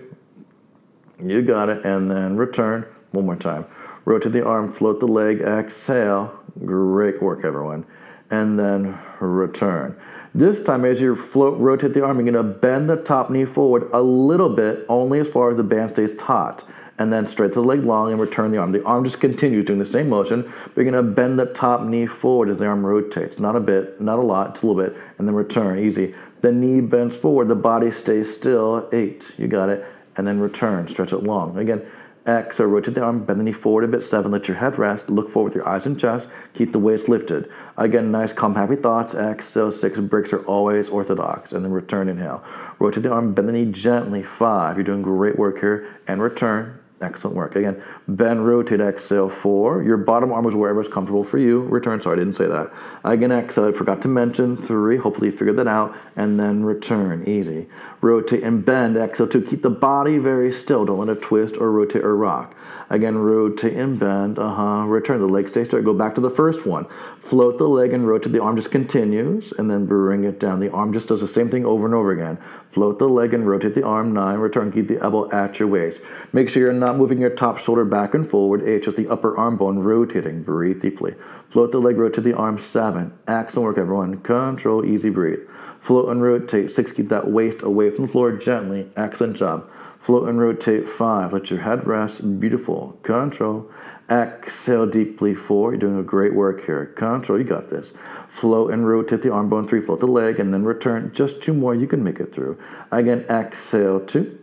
You got it, and then return. One more time. Rotate the arm, float the leg, exhale. Great work, everyone. And then return. This time, as you float, rotate the arm, you're going to bend the top knee forward a little bit, only as far as the band stays taut and then straight to the leg long and return the arm. The arm just continues doing the same motion, but you're gonna bend the top knee forward as the arm rotates. Not a bit, not a lot, just a little bit, and then return, easy. The knee bends forward, the body stays still, eight, you got it, and then return, stretch it long. Again, exhale, rotate the arm, bend the knee forward a bit, seven, let your head rest, look forward with your eyes and chest, keep the waist lifted. Again, nice, calm, happy thoughts, exhale, six, breaks are always orthodox, and then return, inhale. Rotate the arm, bend the knee gently, five, you're doing great work here, and return, Excellent work. Again, bend, rotate, exhale, four. Your bottom arm is wherever is comfortable for you. Return, sorry, I didn't say that. Again, exhale, I forgot to mention, three. Hopefully you figured that out. And then return, easy. Rotate and bend, exhale, two. Keep the body very still. Don't let it twist or rotate or rock. Again, rotate and bend. Uh huh. Return. The leg stays straight. Go back to the first one. Float the leg and rotate. The arm just continues, and then bring it down. The arm just does the same thing over and over again. Float the leg and rotate the arm. Nine. Return. Keep the elbow at your waist. Make sure you're not moving your top shoulder back and forward. Eight. Just the upper arm bone rotating. Breathe deeply. Float the leg. Rotate the arm. Seven. Excellent work, everyone. Control. Easy breathe. Float and rotate. Six. Keep that waist away from the floor gently. Excellent job. Float and rotate five. Let your head rest. Beautiful. Control. Exhale deeply four. You're doing a great work here. Control. You got this. Float and rotate the arm bone three. Float the leg and then return. Just two more. You can make it through. Again, exhale two.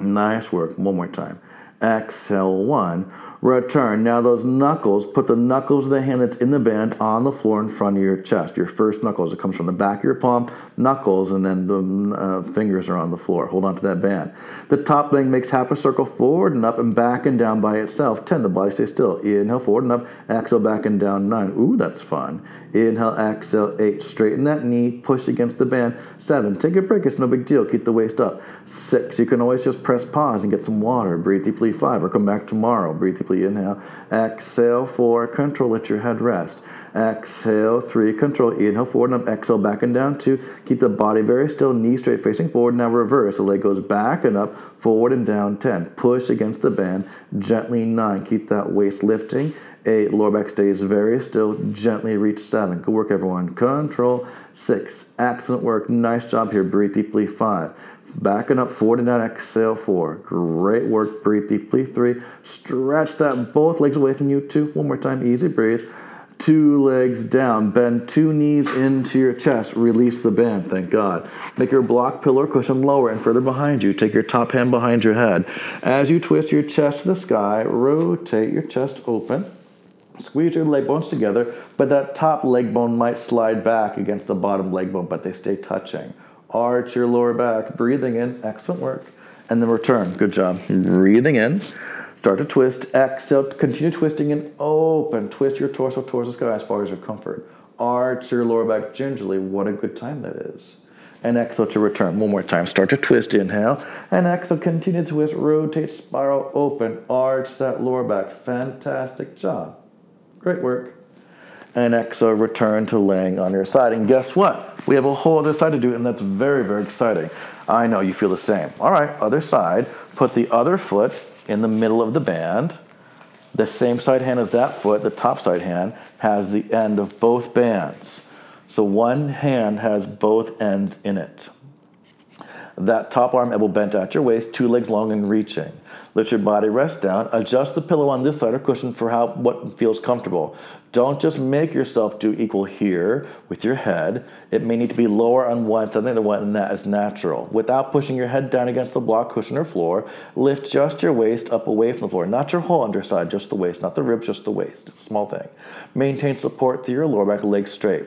Nice work. One more time. Exhale one return. Now those knuckles, put the knuckles of the hand that's in the band on the floor in front of your chest. Your first knuckles, it comes from the back of your palm, knuckles, and then the uh, fingers are on the floor. Hold on to that band. The top leg makes half a circle forward and up and back and down by itself. 10, the body stays still. Inhale forward and up, exhale back and down. 9, ooh, that's fun. Inhale, exhale, 8, straighten that knee, push against the band. 7, take a break, it's no big deal, keep the waist up. 6, you can always just press pause and get some water. Breathe deeply. 5, or come back tomorrow. Breathe deeply deeply. Inhale. Exhale. Four. Control. Let your head rest. Exhale. Three. Control. Inhale forward and up. Exhale back and down. Two. Keep the body very still. Knee straight facing forward. Now reverse. The leg goes back and up. Forward and down. Ten. Push against the band. Gently. Nine. Keep that waist lifting. Eight. Lower back stays very still. Gently reach seven. Good work, everyone. Control. Six. Excellent work. Nice job here. Breathe deeply. Five. Backing up forward and down, exhale four. Great work. Breathe deeply. Three. Stretch that both legs away from you. Two. One more time. Easy. Breathe. Two legs down. Bend two knees into your chest. Release the band. Thank God. Make your block pillow cushion lower and further behind you. Take your top hand behind your head. As you twist your chest to the sky, rotate your chest open. Squeeze your leg bones together, but that top leg bone might slide back against the bottom leg bone, but they stay touching. Arch your lower back. Breathing in. Excellent work. And then return. Good job. Breathing in. Start to twist. Exhale. Continue twisting and open. Twist your torso towards the sky as far as your comfort. Arch your lower back gingerly. What a good time that is. And exhale to return. One more time. Start to twist. Inhale. And exhale. Continue to twist. Rotate. Spiral. Open. Arch that lower back. Fantastic job. Great work. And exhale, return to laying on your side. And guess what? We have a whole other side to do, and that's very, very exciting. I know you feel the same. All right, other side. Put the other foot in the middle of the band. The same side hand as that foot, the top side hand, has the end of both bands. So one hand has both ends in it. That top arm elbow bent at your waist, two legs long and reaching. Let your body rest down. Adjust the pillow on this side or cushion for how what feels comfortable. Don't just make yourself do equal here with your head. It may need to be lower on one side than the one, and that is natural. Without pushing your head down against the block, cushion, or floor, lift just your waist up away from the floor. Not your whole underside, just the waist. Not the ribs, just the waist. It's a small thing. Maintain support through your lower back, legs straight.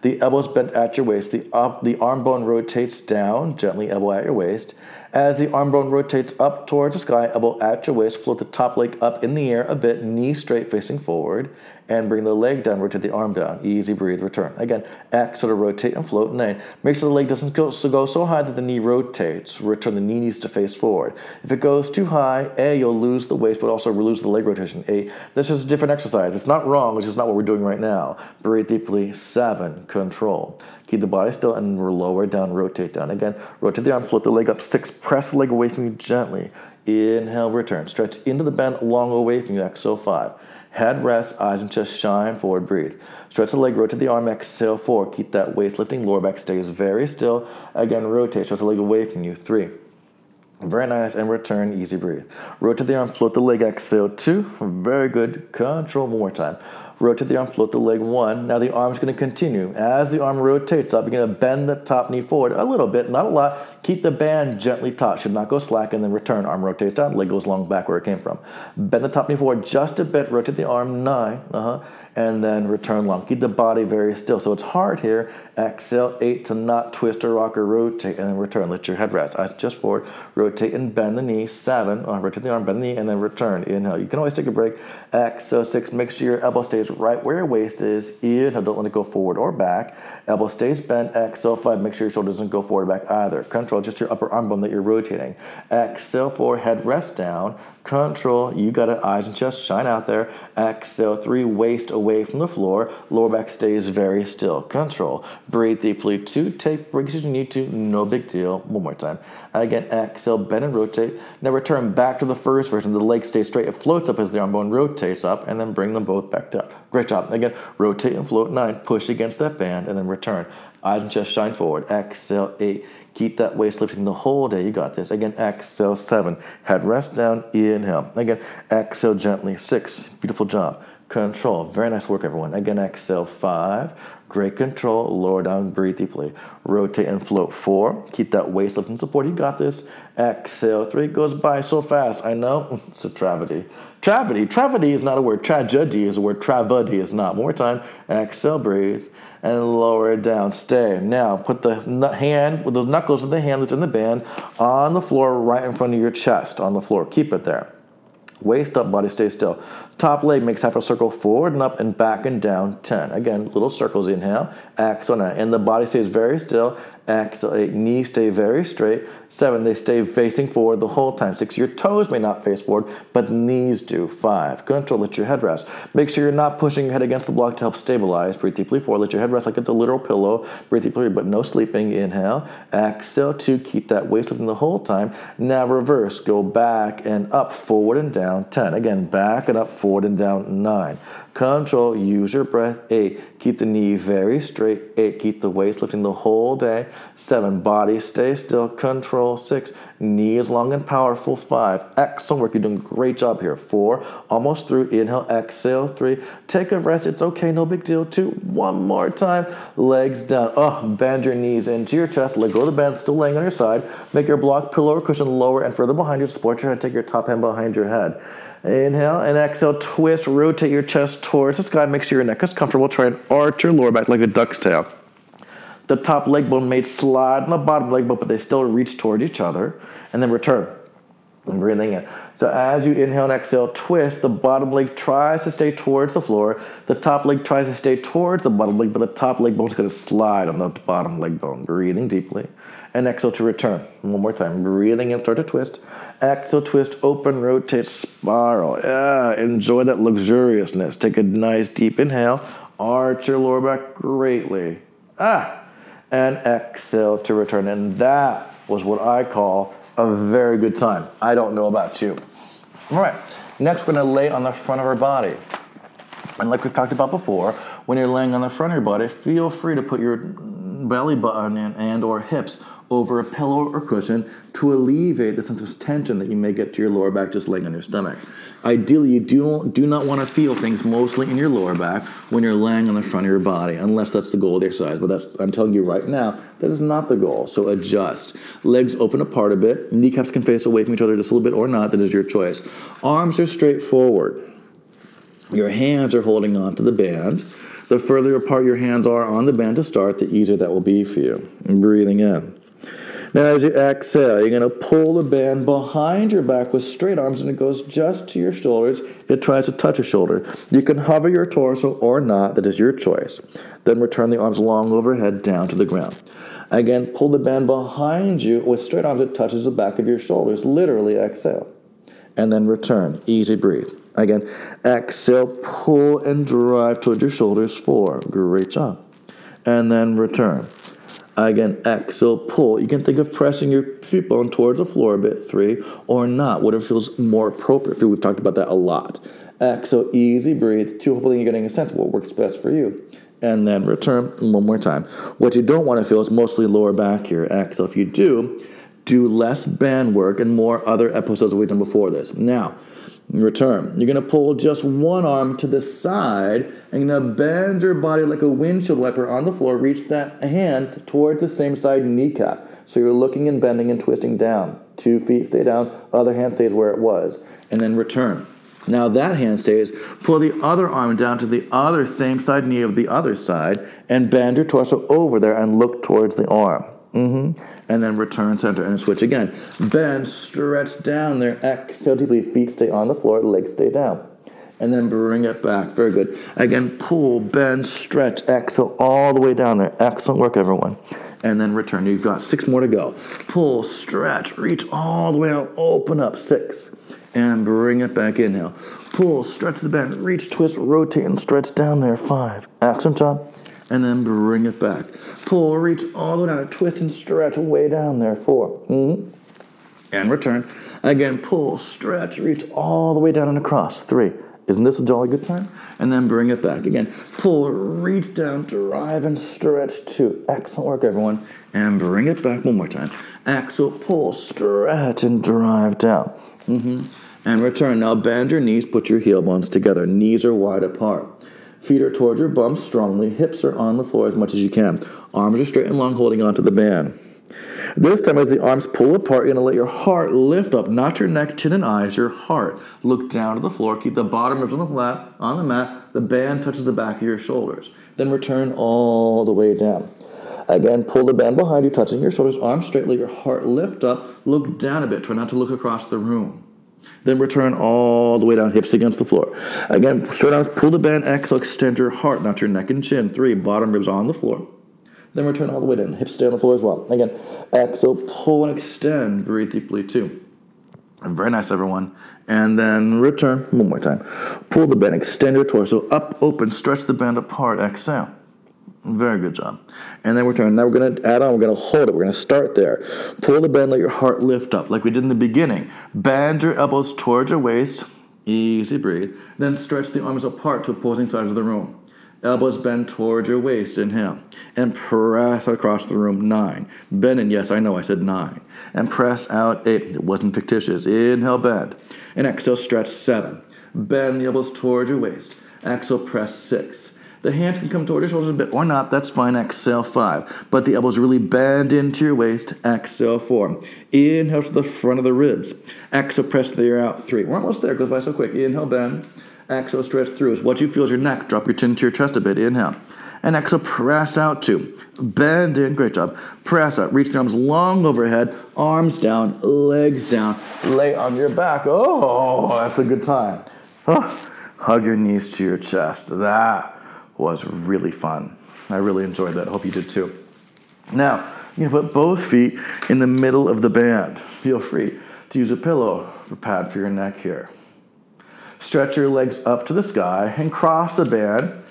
The elbows bent at your waist. The, up, the arm bone rotates down, gently elbow at your waist. As the arm bone rotates up towards the sky, elbow at your waist, float the top leg up in the air a bit, knee straight facing forward, and bring the leg down, rotate the arm down. Easy breathe, return. Again, X, sort of rotate and float. Nine. Make sure the leg doesn't go so, go so high that the knee rotates. Return, the knee needs to face forward. If it goes too high, A, you'll lose the waist, but also lose the leg rotation. A, this is a different exercise. It's not wrong, it's just not what we're doing right now. Breathe deeply. Seven, control. Keep the body still and lower down, rotate down. Again, rotate the arm, float the leg up. Six, press the leg away from you gently. Inhale, return. Stretch into the bend, long away from you. Exhale, five. Head rest, eyes and chest shine forward, breathe. Stretch the leg, rotate the arm, exhale, four. Keep that waist lifting, lower back stays very still. Again, rotate, stretch the leg away from you, three. Very nice, and return, easy breathe. Rotate the arm, float the leg, exhale, two. Very good, control, one more time rotate the arm, float the leg one. Now the arm's going to continue. As the arm rotates up, you're going to bend the top knee forward a little bit, not a lot. Keep the band gently taut, should not go slack, and then return. Arm rotates down, leg goes long back where it came from. Bend the top knee forward just a bit, rotate the arm nine, uh-huh, and then return long. Keep the body very still. So it's hard here. Exhale, eight to not twist or rock or rotate, and then return. Let your head rest. Eyes just forward. Rotate and bend the knee. Seven. Uh, rotate the arm, bend the knee, and then return. Inhale. You can always take a break. Exhale, six. Make sure your elbow stays right where your waist is. Inhale. Don't let it go forward or back. Elbow stays bent. Exhale, five. Make sure your shoulder doesn't go forward or back either. Control just your upper arm bone that you're rotating. Exhale, four. Head rest down. Control, you got it. Eyes and chest shine out there. Exhale, three, waist away from the floor. Lower back stays very still. Control. Breathe deeply. Two, take breaks as you need to. No big deal. One more time. Again, exhale, bend and rotate. Now return back to the first version. The leg stays straight. It floats up as the arm bone rotates up, and then bring them both back down. Great job. Again, rotate and float. Nine, push against that band, and then return. Eyes and chest shine forward. Exhale, eight. Keep that waist lifting the whole day. You got this. Again, exhale, seven. Head rest down, inhale. Again, exhale gently, six. Beautiful job. Control. Very nice work, everyone. Again, exhale, five. Great control. Lower down, breathe deeply. Rotate and float, four. Keep that waist lifting support. You got this. Exhale, three. Goes by so fast. I know. It's a tragedy. Tragedy. Tragedy is not a word. Tragedy is a word. Tragedy is not. More time. Exhale, breathe and lower it down. Stay. Now put the hand with those knuckles of the hand that's in the band on the floor right in front of your chest on the floor. Keep it there. Waist up, body stay still. Top leg makes half a circle forward and up and back and down 10. Again, little circles, inhale, exhale, and the body stays very still Exhale, eight. Knees stay very straight. Seven, they stay facing forward the whole time. Six, your toes may not face forward, but knees do. Five, control, let your head rest. Make sure you're not pushing your head against the block to help stabilize. Breathe deeply forward. Let your head rest like it's a literal pillow. Breathe deeply, but no sleeping. Inhale. Exhale, two. Keep that waist lifting the whole time. Now reverse. Go back and up, forward and down. Ten. Again, back and up, forward and down. Nine. Control, use your breath. Eight, keep the knee very straight. Eight, keep the waist lifting the whole day. Seven, body stay still. Control. Six, knee is long and powerful. Five, excellent work. You're doing a great job here. Four, almost through. Inhale, exhale. Three, take a rest. It's okay, no big deal. Two, one more time. Legs down. Oh, bend your knees into your chest. Let go of the bend, still laying on your side. Make your block pillow or cushion lower and further behind you. Support your head. Take your top hand behind your head. Inhale and exhale, twist, rotate your chest towards the sky. Make sure your neck is comfortable. Try and arch your lower back like a duck's tail. The top leg bone may slide on the bottom leg bone, but they still reach toward each other. And then return. And breathing in. So as you inhale and exhale, twist. The bottom leg tries to stay towards the floor. The top leg tries to stay towards the bottom leg, but the top leg bone is going to slide on the bottom leg bone. Breathing deeply and exhale to return. One more time. Breathing in, start to twist. Exhale, twist, open, rotate, spiral. Yeah, enjoy that luxuriousness. Take a nice deep inhale. Arch your lower back greatly. Ah, and exhale to return. And that was what I call a very good time. I don't know about you. All right, next we're gonna lay on the front of our body. And like we've talked about before, when you're laying on the front of your body, feel free to put your belly button and or hips over a pillow or cushion to alleviate the sense of tension that you may get to your lower back just laying on your stomach. Ideally, you do, do not want to feel things mostly in your lower back when you're laying on the front of your body, unless that's the goal of the exercise. But that's I'm telling you right now, that is not the goal. So adjust. Legs open apart a bit. Kneecaps can face away from each other just a little bit or not. That is your choice. Arms are straight forward. Your hands are holding on to the band. The further apart your hands are on the band to start, the easier that will be for you. And breathing in. Now, as you exhale, uh, you're going to pull the band behind your back with straight arms, and it goes just to your shoulders. It tries to touch your shoulder. You can hover your torso or not, that is your choice. Then return the arms long overhead down to the ground. Again, pull the band behind you with straight arms, it touches the back of your shoulders. Literally exhale. And then return. Easy breathe. Again, exhale, pull and drive towards your shoulders. Four. Great job. And then return. Again, exhale, pull. You can think of pressing your feet bone towards the floor a bit. Three. Or not. Whatever feels more appropriate. We've talked about that a lot. Exhale, easy breathe. Two, hopefully you're getting a sense of what works best for you. And then return one more time. What you don't want to feel is mostly lower back here. Exhale. If you do, do less band work and more other episodes we've done before this. Now, return. You're going to pull just one arm to the side and you're going to bend your body like a windshield wiper on the floor. Reach that hand towards the same side kneecap. So you're looking and bending and twisting down. Two feet stay down, other hand stays where it was. And then return. Now that hand stays. Pull the other arm down to the other same side knee of the other side and bend your torso over there and look towards the arm. Mm-hmm. And then return center and switch again. Bend, stretch down there. Exhale deeply. Feet stay on the floor, legs stay down. And then bring it back. Very good. Again, pull, bend, stretch, exhale all the way down there. Excellent work, everyone. And then return. You've got six more to go. Pull, stretch, reach all the way out. Open up. Six. And bring it back in now. Pull, stretch the bend, reach, twist, rotate, and stretch down there. Five. Excellent job and then bring it back. Pull, reach all the way down, twist and stretch way down there. 4 mm-hmm. And return. Again, pull, stretch, reach all the way down and across. Three. Isn't this a jolly good time? And then bring it back. Again, pull, reach down, drive, and stretch. Two. Excellent work, everyone. And bring it back one more time. Axle, pull, stretch, and drive down. Mm-hmm. And return. Now bend your knees, put your heel bones together. Knees are wide apart. Feet are towards your bum strongly. Hips are on the floor as much as you can. Arms are straight and long, holding onto the band. This time, as the arms pull apart, you're going to let your heart lift up, not your neck, chin, and eyes, your heart. Look down to the floor. Keep the bottom ribs on the flat, on the mat. The band touches the back of your shoulders. Then return all the way down. Again, pull the band behind you, touching your shoulders, arms straight, let your heart lift up. Look down a bit. Try not to look across the room. Then return all the way down, hips against the floor. Again, straight arms, pull the band, exhale, extend your heart, not your neck and chin. Three, bottom ribs on the floor. Then return all the way down, hips stay on the floor as well. Again, exhale, pull and extend, breathe deeply too. Very nice, everyone. And then return one more time. Pull the band, extend your torso up, open, stretch the band apart, exhale. Very good job. And then we're turning. Now we're going to add on. We're going to hold it. We're going to start there. Pull the bend. Let your heart lift up, like we did in the beginning. Bend your elbows towards your waist. Easy breathe. Then stretch the arms apart to opposing sides of the room. Elbows bend towards your waist. Inhale. And press across the room. Nine. Bend in. Yes, I know I said nine. And press out eight. It wasn't fictitious. Inhale, bend. And exhale, stretch. Seven. Bend the elbows towards your waist. Exhale, press. Six. The hands can come toward your shoulders a bit or not, that's fine. Exhale, five. But the elbows really bend into your waist. Exhale, four. Inhale to the front of the ribs. Exhale, press the air out, three. We're almost there, it goes by so quick. Inhale, bend. Exhale, stretch through. What you feel is your neck. Drop your chin to your chest a bit. Inhale. And exhale, press out two. Bend in, great job. Press out. Reach the arms long overhead, arms down, legs down. Lay on your back. Oh, that's a good time. Hug your knees to your chest. That was really fun. I really enjoyed that. Hope you did too. Now, you can put both feet in the middle of the band. Feel free to use a pillow or pad for your neck here. Stretch your legs up to the sky and cross the band.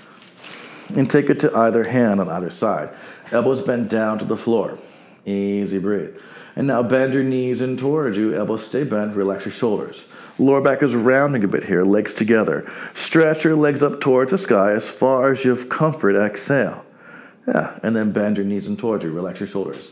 and take it to either hand on either side. Elbows bent down to the floor. Easy breathe. And now bend your knees in towards you. Elbows stay bent. Relax your shoulders. Lower back is rounding a bit here. Legs together. Stretch your legs up towards the sky as far as you have comfort. Exhale. Yeah. And then bend your knees in towards you. Relax your shoulders.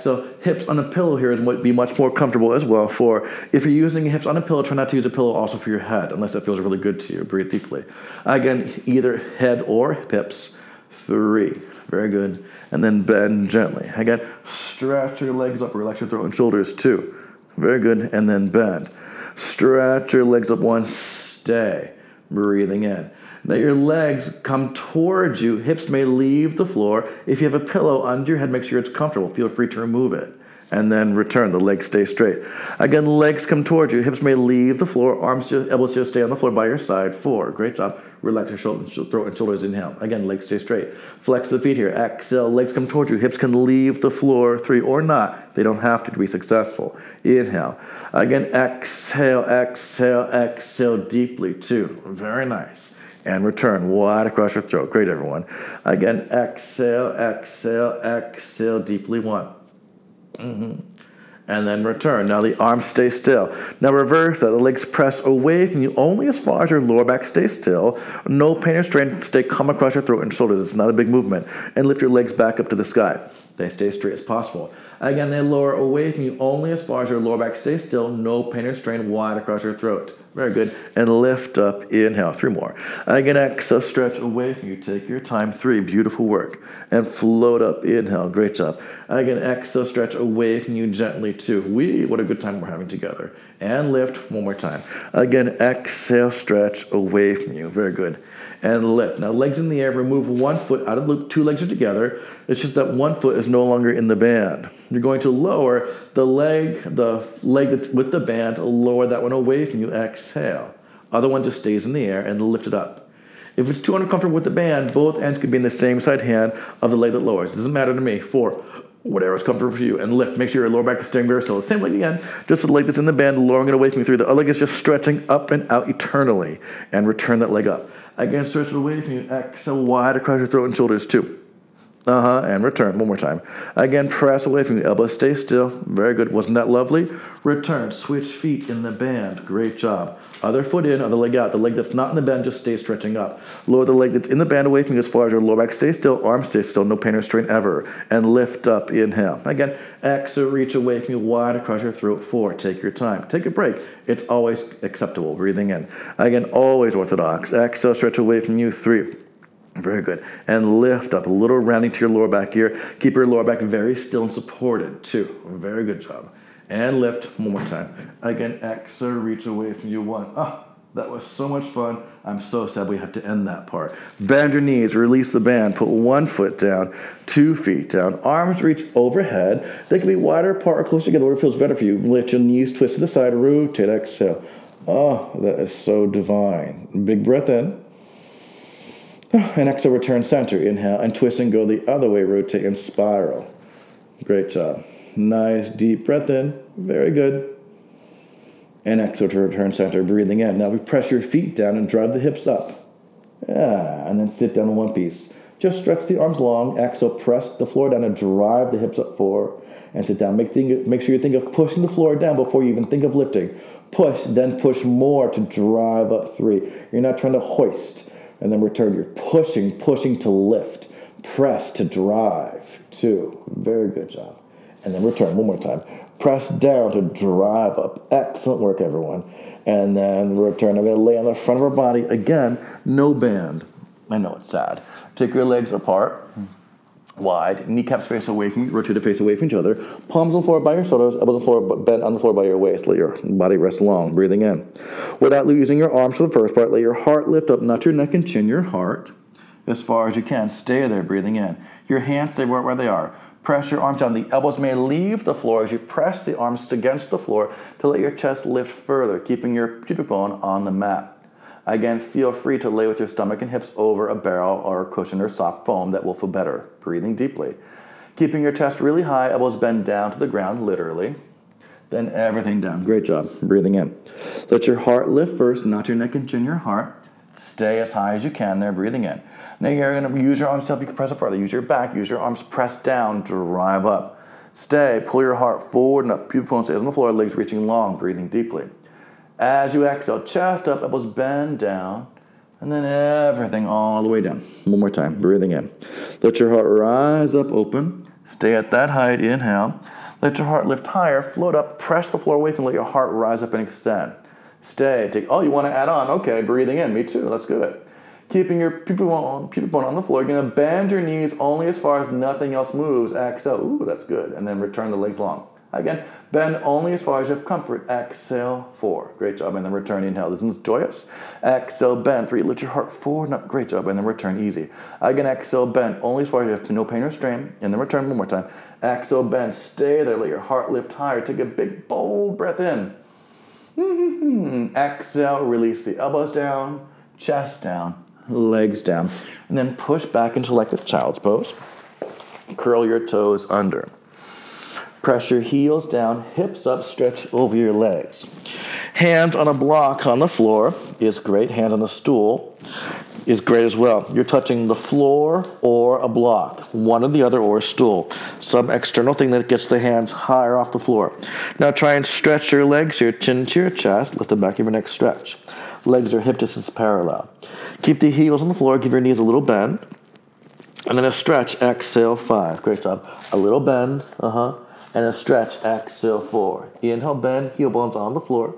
So hips on a pillow here is would be much more comfortable as well. For if you're using hips on a pillow, try not to use a pillow also for your head unless it feels really good to you. Breathe deeply. Again, either head or hips. Three. Very good. And then bend gently. Again, stretch your legs up, relax your throat and shoulders. Two. Very good. And then bend. Stretch your legs up. One. Stay. Breathing in. Let your legs come towards you. Hips may leave the floor. If you have a pillow under your head, make sure it's comfortable. Feel free to remove it. And then return. The legs stay straight. Again, legs come towards you. Hips may leave the floor. Arms, just, elbows just stay on the floor by your side. Four. Great job. Relax your shoulders, throat and shoulders. Inhale. Again, legs stay straight. Flex the feet here. Exhale. Legs come towards you. Hips can leave the floor. Three or not. They don't have to to be successful. Inhale. Again, exhale, exhale, exhale deeply. Two. Very nice and return wide across your throat. Great, everyone. Again, exhale, exhale, exhale deeply. One. Mm-hmm. And then return. Now the arms stay still. Now reverse that. The legs press away from you only as far as your lower back stays still. No pain or strain. Stay calm across your throat and shoulders. It's not a big movement. And lift your legs back up to the sky. They stay straight as possible. Again, they lower away from you only as far as your lower back stays still. No pain or strain wide across your throat. Very good. And lift up, inhale, three more. Again, exhale, stretch away from you. Take your time, three, beautiful work. And float up, inhale, great job. Again, exhale, stretch away from you gently, two. We, what a good time we're having together. And lift, one more time. Again, exhale, stretch away from you. Very good and lift. Now, legs in the air, remove one foot out of the loop, two legs are together. It's just that one foot is no longer in the band. You're going to lower the leg, the leg that's with the band, lower that one away from you, exhale. Other one just stays in the air and lift it up. If it's too uncomfortable with the band, both ends could be in the same side hand of the leg that lowers. It doesn't matter to me. Four, whatever is comfortable for you, and lift. Make sure your lower back is staying very still. Same leg again, just the leg that's in the band, lowering it away from you. Three, the other leg is just stretching up and out eternally, and return that leg up. Again, stretch it away from you. Exhale wide across your throat and shoulders. Two. Uh huh. And return. One more time. Again, press away from the elbow. Stay still. Very good. Wasn't that lovely? Return. Switch feet in the band. Great job. Other foot in, other leg out. The leg that's not in the band just stays stretching up. Lower the leg that's in the band away from you as far as your lower back. Stay still. Arms stay still. No pain or strain ever. And lift up. Inhale. Again, exhale. Reach away from you wide across your throat. Four. Take your time. Take a break. It's always acceptable. Breathing in. Again, always orthodox. Exhale. Stretch away from you. Three. Very good. And lift up a little rounding to your lower back here. Keep your lower back very still and supported. too. Very good job. And lift one more time. Again, exhale, reach away from you. One. Ah, that was so much fun. I'm so sad we have to end that part. Bend your knees, release the band, put one foot down, two feet down. Arms reach overhead. They can be wider apart or closer together, whatever feels better for you. Lift your knees, twist to the side, rotate, exhale. Oh, that is so divine. Big breath in. And exhale, return center. Inhale and twist and go the other way. Rotate and spiral. Great job. Nice deep breath in. Very good. And exhale to return center. Breathing in. Now we press your feet down and drive the hips up. Yeah, and then sit down in one piece. Just stretch the arms long. Exhale, press the floor down and drive the hips up four. And sit down. Make, think, make sure you think of pushing the floor down before you even think of lifting. Push, then push more to drive up three. You're not trying to hoist and then return. You're pushing, pushing to lift, press to drive. Two. Very good job. And then return one more time. Press down to drive up. Excellent work, everyone. And then return. I'm going to lay on the front of our body again. No band. I know it's sad. Take your legs apart wide, kneecaps face away from you, rotate the face away from each other, palms on the floor by your shoulders, elbows on the floor, bent on the floor by your waist. Let your body rest long, breathing in. Without using your arms for the first part, let your heart lift up, not your neck and chin, your heart as far as you can. Stay there, breathing in. Your hands stay right where they are. Press your arms down. The elbows may leave the floor as you press the arms against the floor to let your chest lift further, keeping your pubic bone on the mat. Again, feel free to lay with your stomach and hips over a barrel or a cushion or soft foam that will feel better. Breathing deeply. Keeping your chest really high, elbows bend down to the ground, literally. Then everything down. Great job. Breathing in. Let your heart lift first, not your neck and chin, your heart. Stay as high as you can there, breathing in. Now you're going to use your arms to help you compress it further. Use your back, use your arms press down, drive up. Stay, pull your heart forward and up. Pubic bone stays on the floor, legs reaching long, breathing deeply. As you exhale, chest up, elbows bend down, and then everything all the way down. One more time, breathing in. Let your heart rise up open. Stay at that height, inhale. Let your heart lift higher, float up, press the floor away from, let your heart rise up and extend. Stay, take, oh, you want to add on? Okay, breathing in, me too, let's do it. Keeping your pubic bone, pubic bone on the floor, you're to bend your knees only as far as nothing else moves. Exhale, ooh, that's good. And then return the legs long. Again, bend only as far as you have comfort. Exhale, four. Great job. And then return, inhale. This is joyous. Exhale, bend. Three, lift your heart forward and up. Great job. And then return, easy. Again, exhale, bend only as far as you have no pain or strain. And then return one more time. Exhale, bend. Stay there. Let your heart lift higher. Take a big, bold breath in. Exhale, release the elbows down, chest down, legs down. And then push back into like a child's pose. Curl your toes under. Press your heels down, hips up, stretch over your legs. Hands on a block on the floor is great. Hand on a stool is great as well. You're touching the floor or a block, one or the other, or a stool. Some external thing that gets the hands higher off the floor. Now try and stretch your legs, your chin to your chest. lift the back of your neck stretch. Legs are hip distance parallel. Keep the heels on the floor, give your knees a little bend. And then a stretch, exhale, five. Great job. A little bend, uh huh and a stretch, exhale, four. Inhale, bend, heel bones on the floor,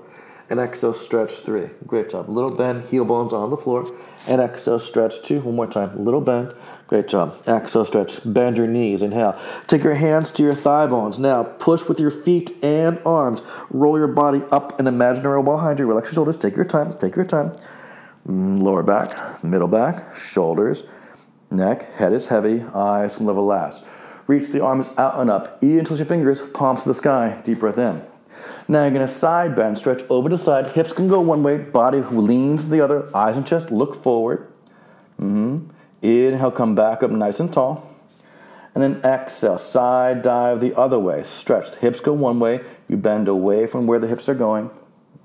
and exhale, stretch, three. Great job. Little bend, heel bones on the floor, and exhale, stretch, two. One more time. Little bend, great job. Exhale, stretch, bend your knees, inhale. Take your hands to your thigh bones. Now, push with your feet and arms. Roll your body up an imaginary behind you. Relax your shoulders. Take your time, take your time. Mm, lower back, middle back, shoulders, neck, head is heavy, eyes level last. Reach the arms out and up. E until your fingers, palms to the sky. Deep breath in. Now you're gonna side bend, stretch over to side. Hips can go one way, body leans the other. Eyes and chest look forward. Mm-hmm. Inhale, come back up nice and tall. And then exhale, side dive the other way. Stretch. The hips go one way. You bend away from where the hips are going.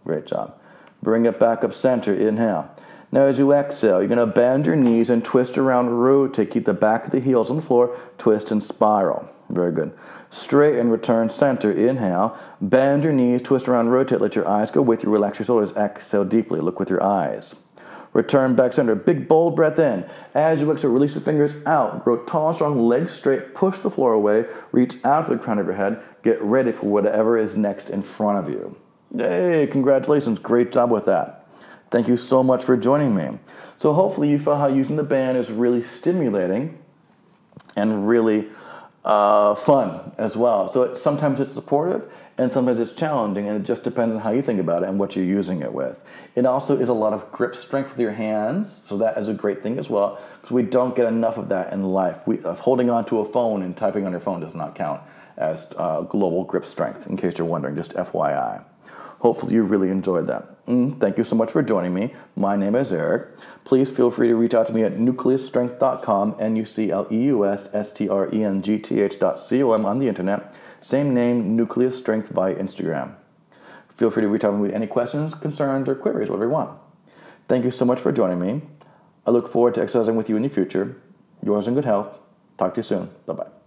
Great job. Bring it back up center. Inhale. Now, as you exhale, you're going to bend your knees and twist around, rotate. Keep the back of the heels on the floor, twist and spiral. Very good. Straight and return center. Inhale. Bend your knees, twist around, rotate. Let your eyes go with you. Relax your shoulders. Exhale deeply. Look with your eyes. Return back center. Big, bold breath in. As you exhale, release the fingers out. Grow tall, strong, legs straight. Push the floor away. Reach out to the crown of your head. Get ready for whatever is next in front of you. Hey, congratulations. Great job with that. Thank you so much for joining me. So hopefully you feel how using the band is really stimulating and really uh, fun as well. So it, sometimes it's supportive and sometimes it's challenging, and it just depends on how you think about it and what you're using it with. It also is a lot of grip strength with your hands, so that is a great thing as well because we don't get enough of that in life. We, uh, holding onto a phone and typing on your phone does not count as uh, global grip strength, in case you're wondering, just FYI. Hopefully, you really enjoyed that. Mm, thank you so much for joining me. My name is Eric. Please feel free to reach out to me at nucleusstrength.com, N U C L E U S S T R E N G T H.com on the internet. Same name, Nucleus Strength via Instagram. Feel free to reach out to me with any questions, concerns, or queries, whatever you want. Thank you so much for joining me. I look forward to exercising with you in the future. Yours in good health. Talk to you soon. Bye bye.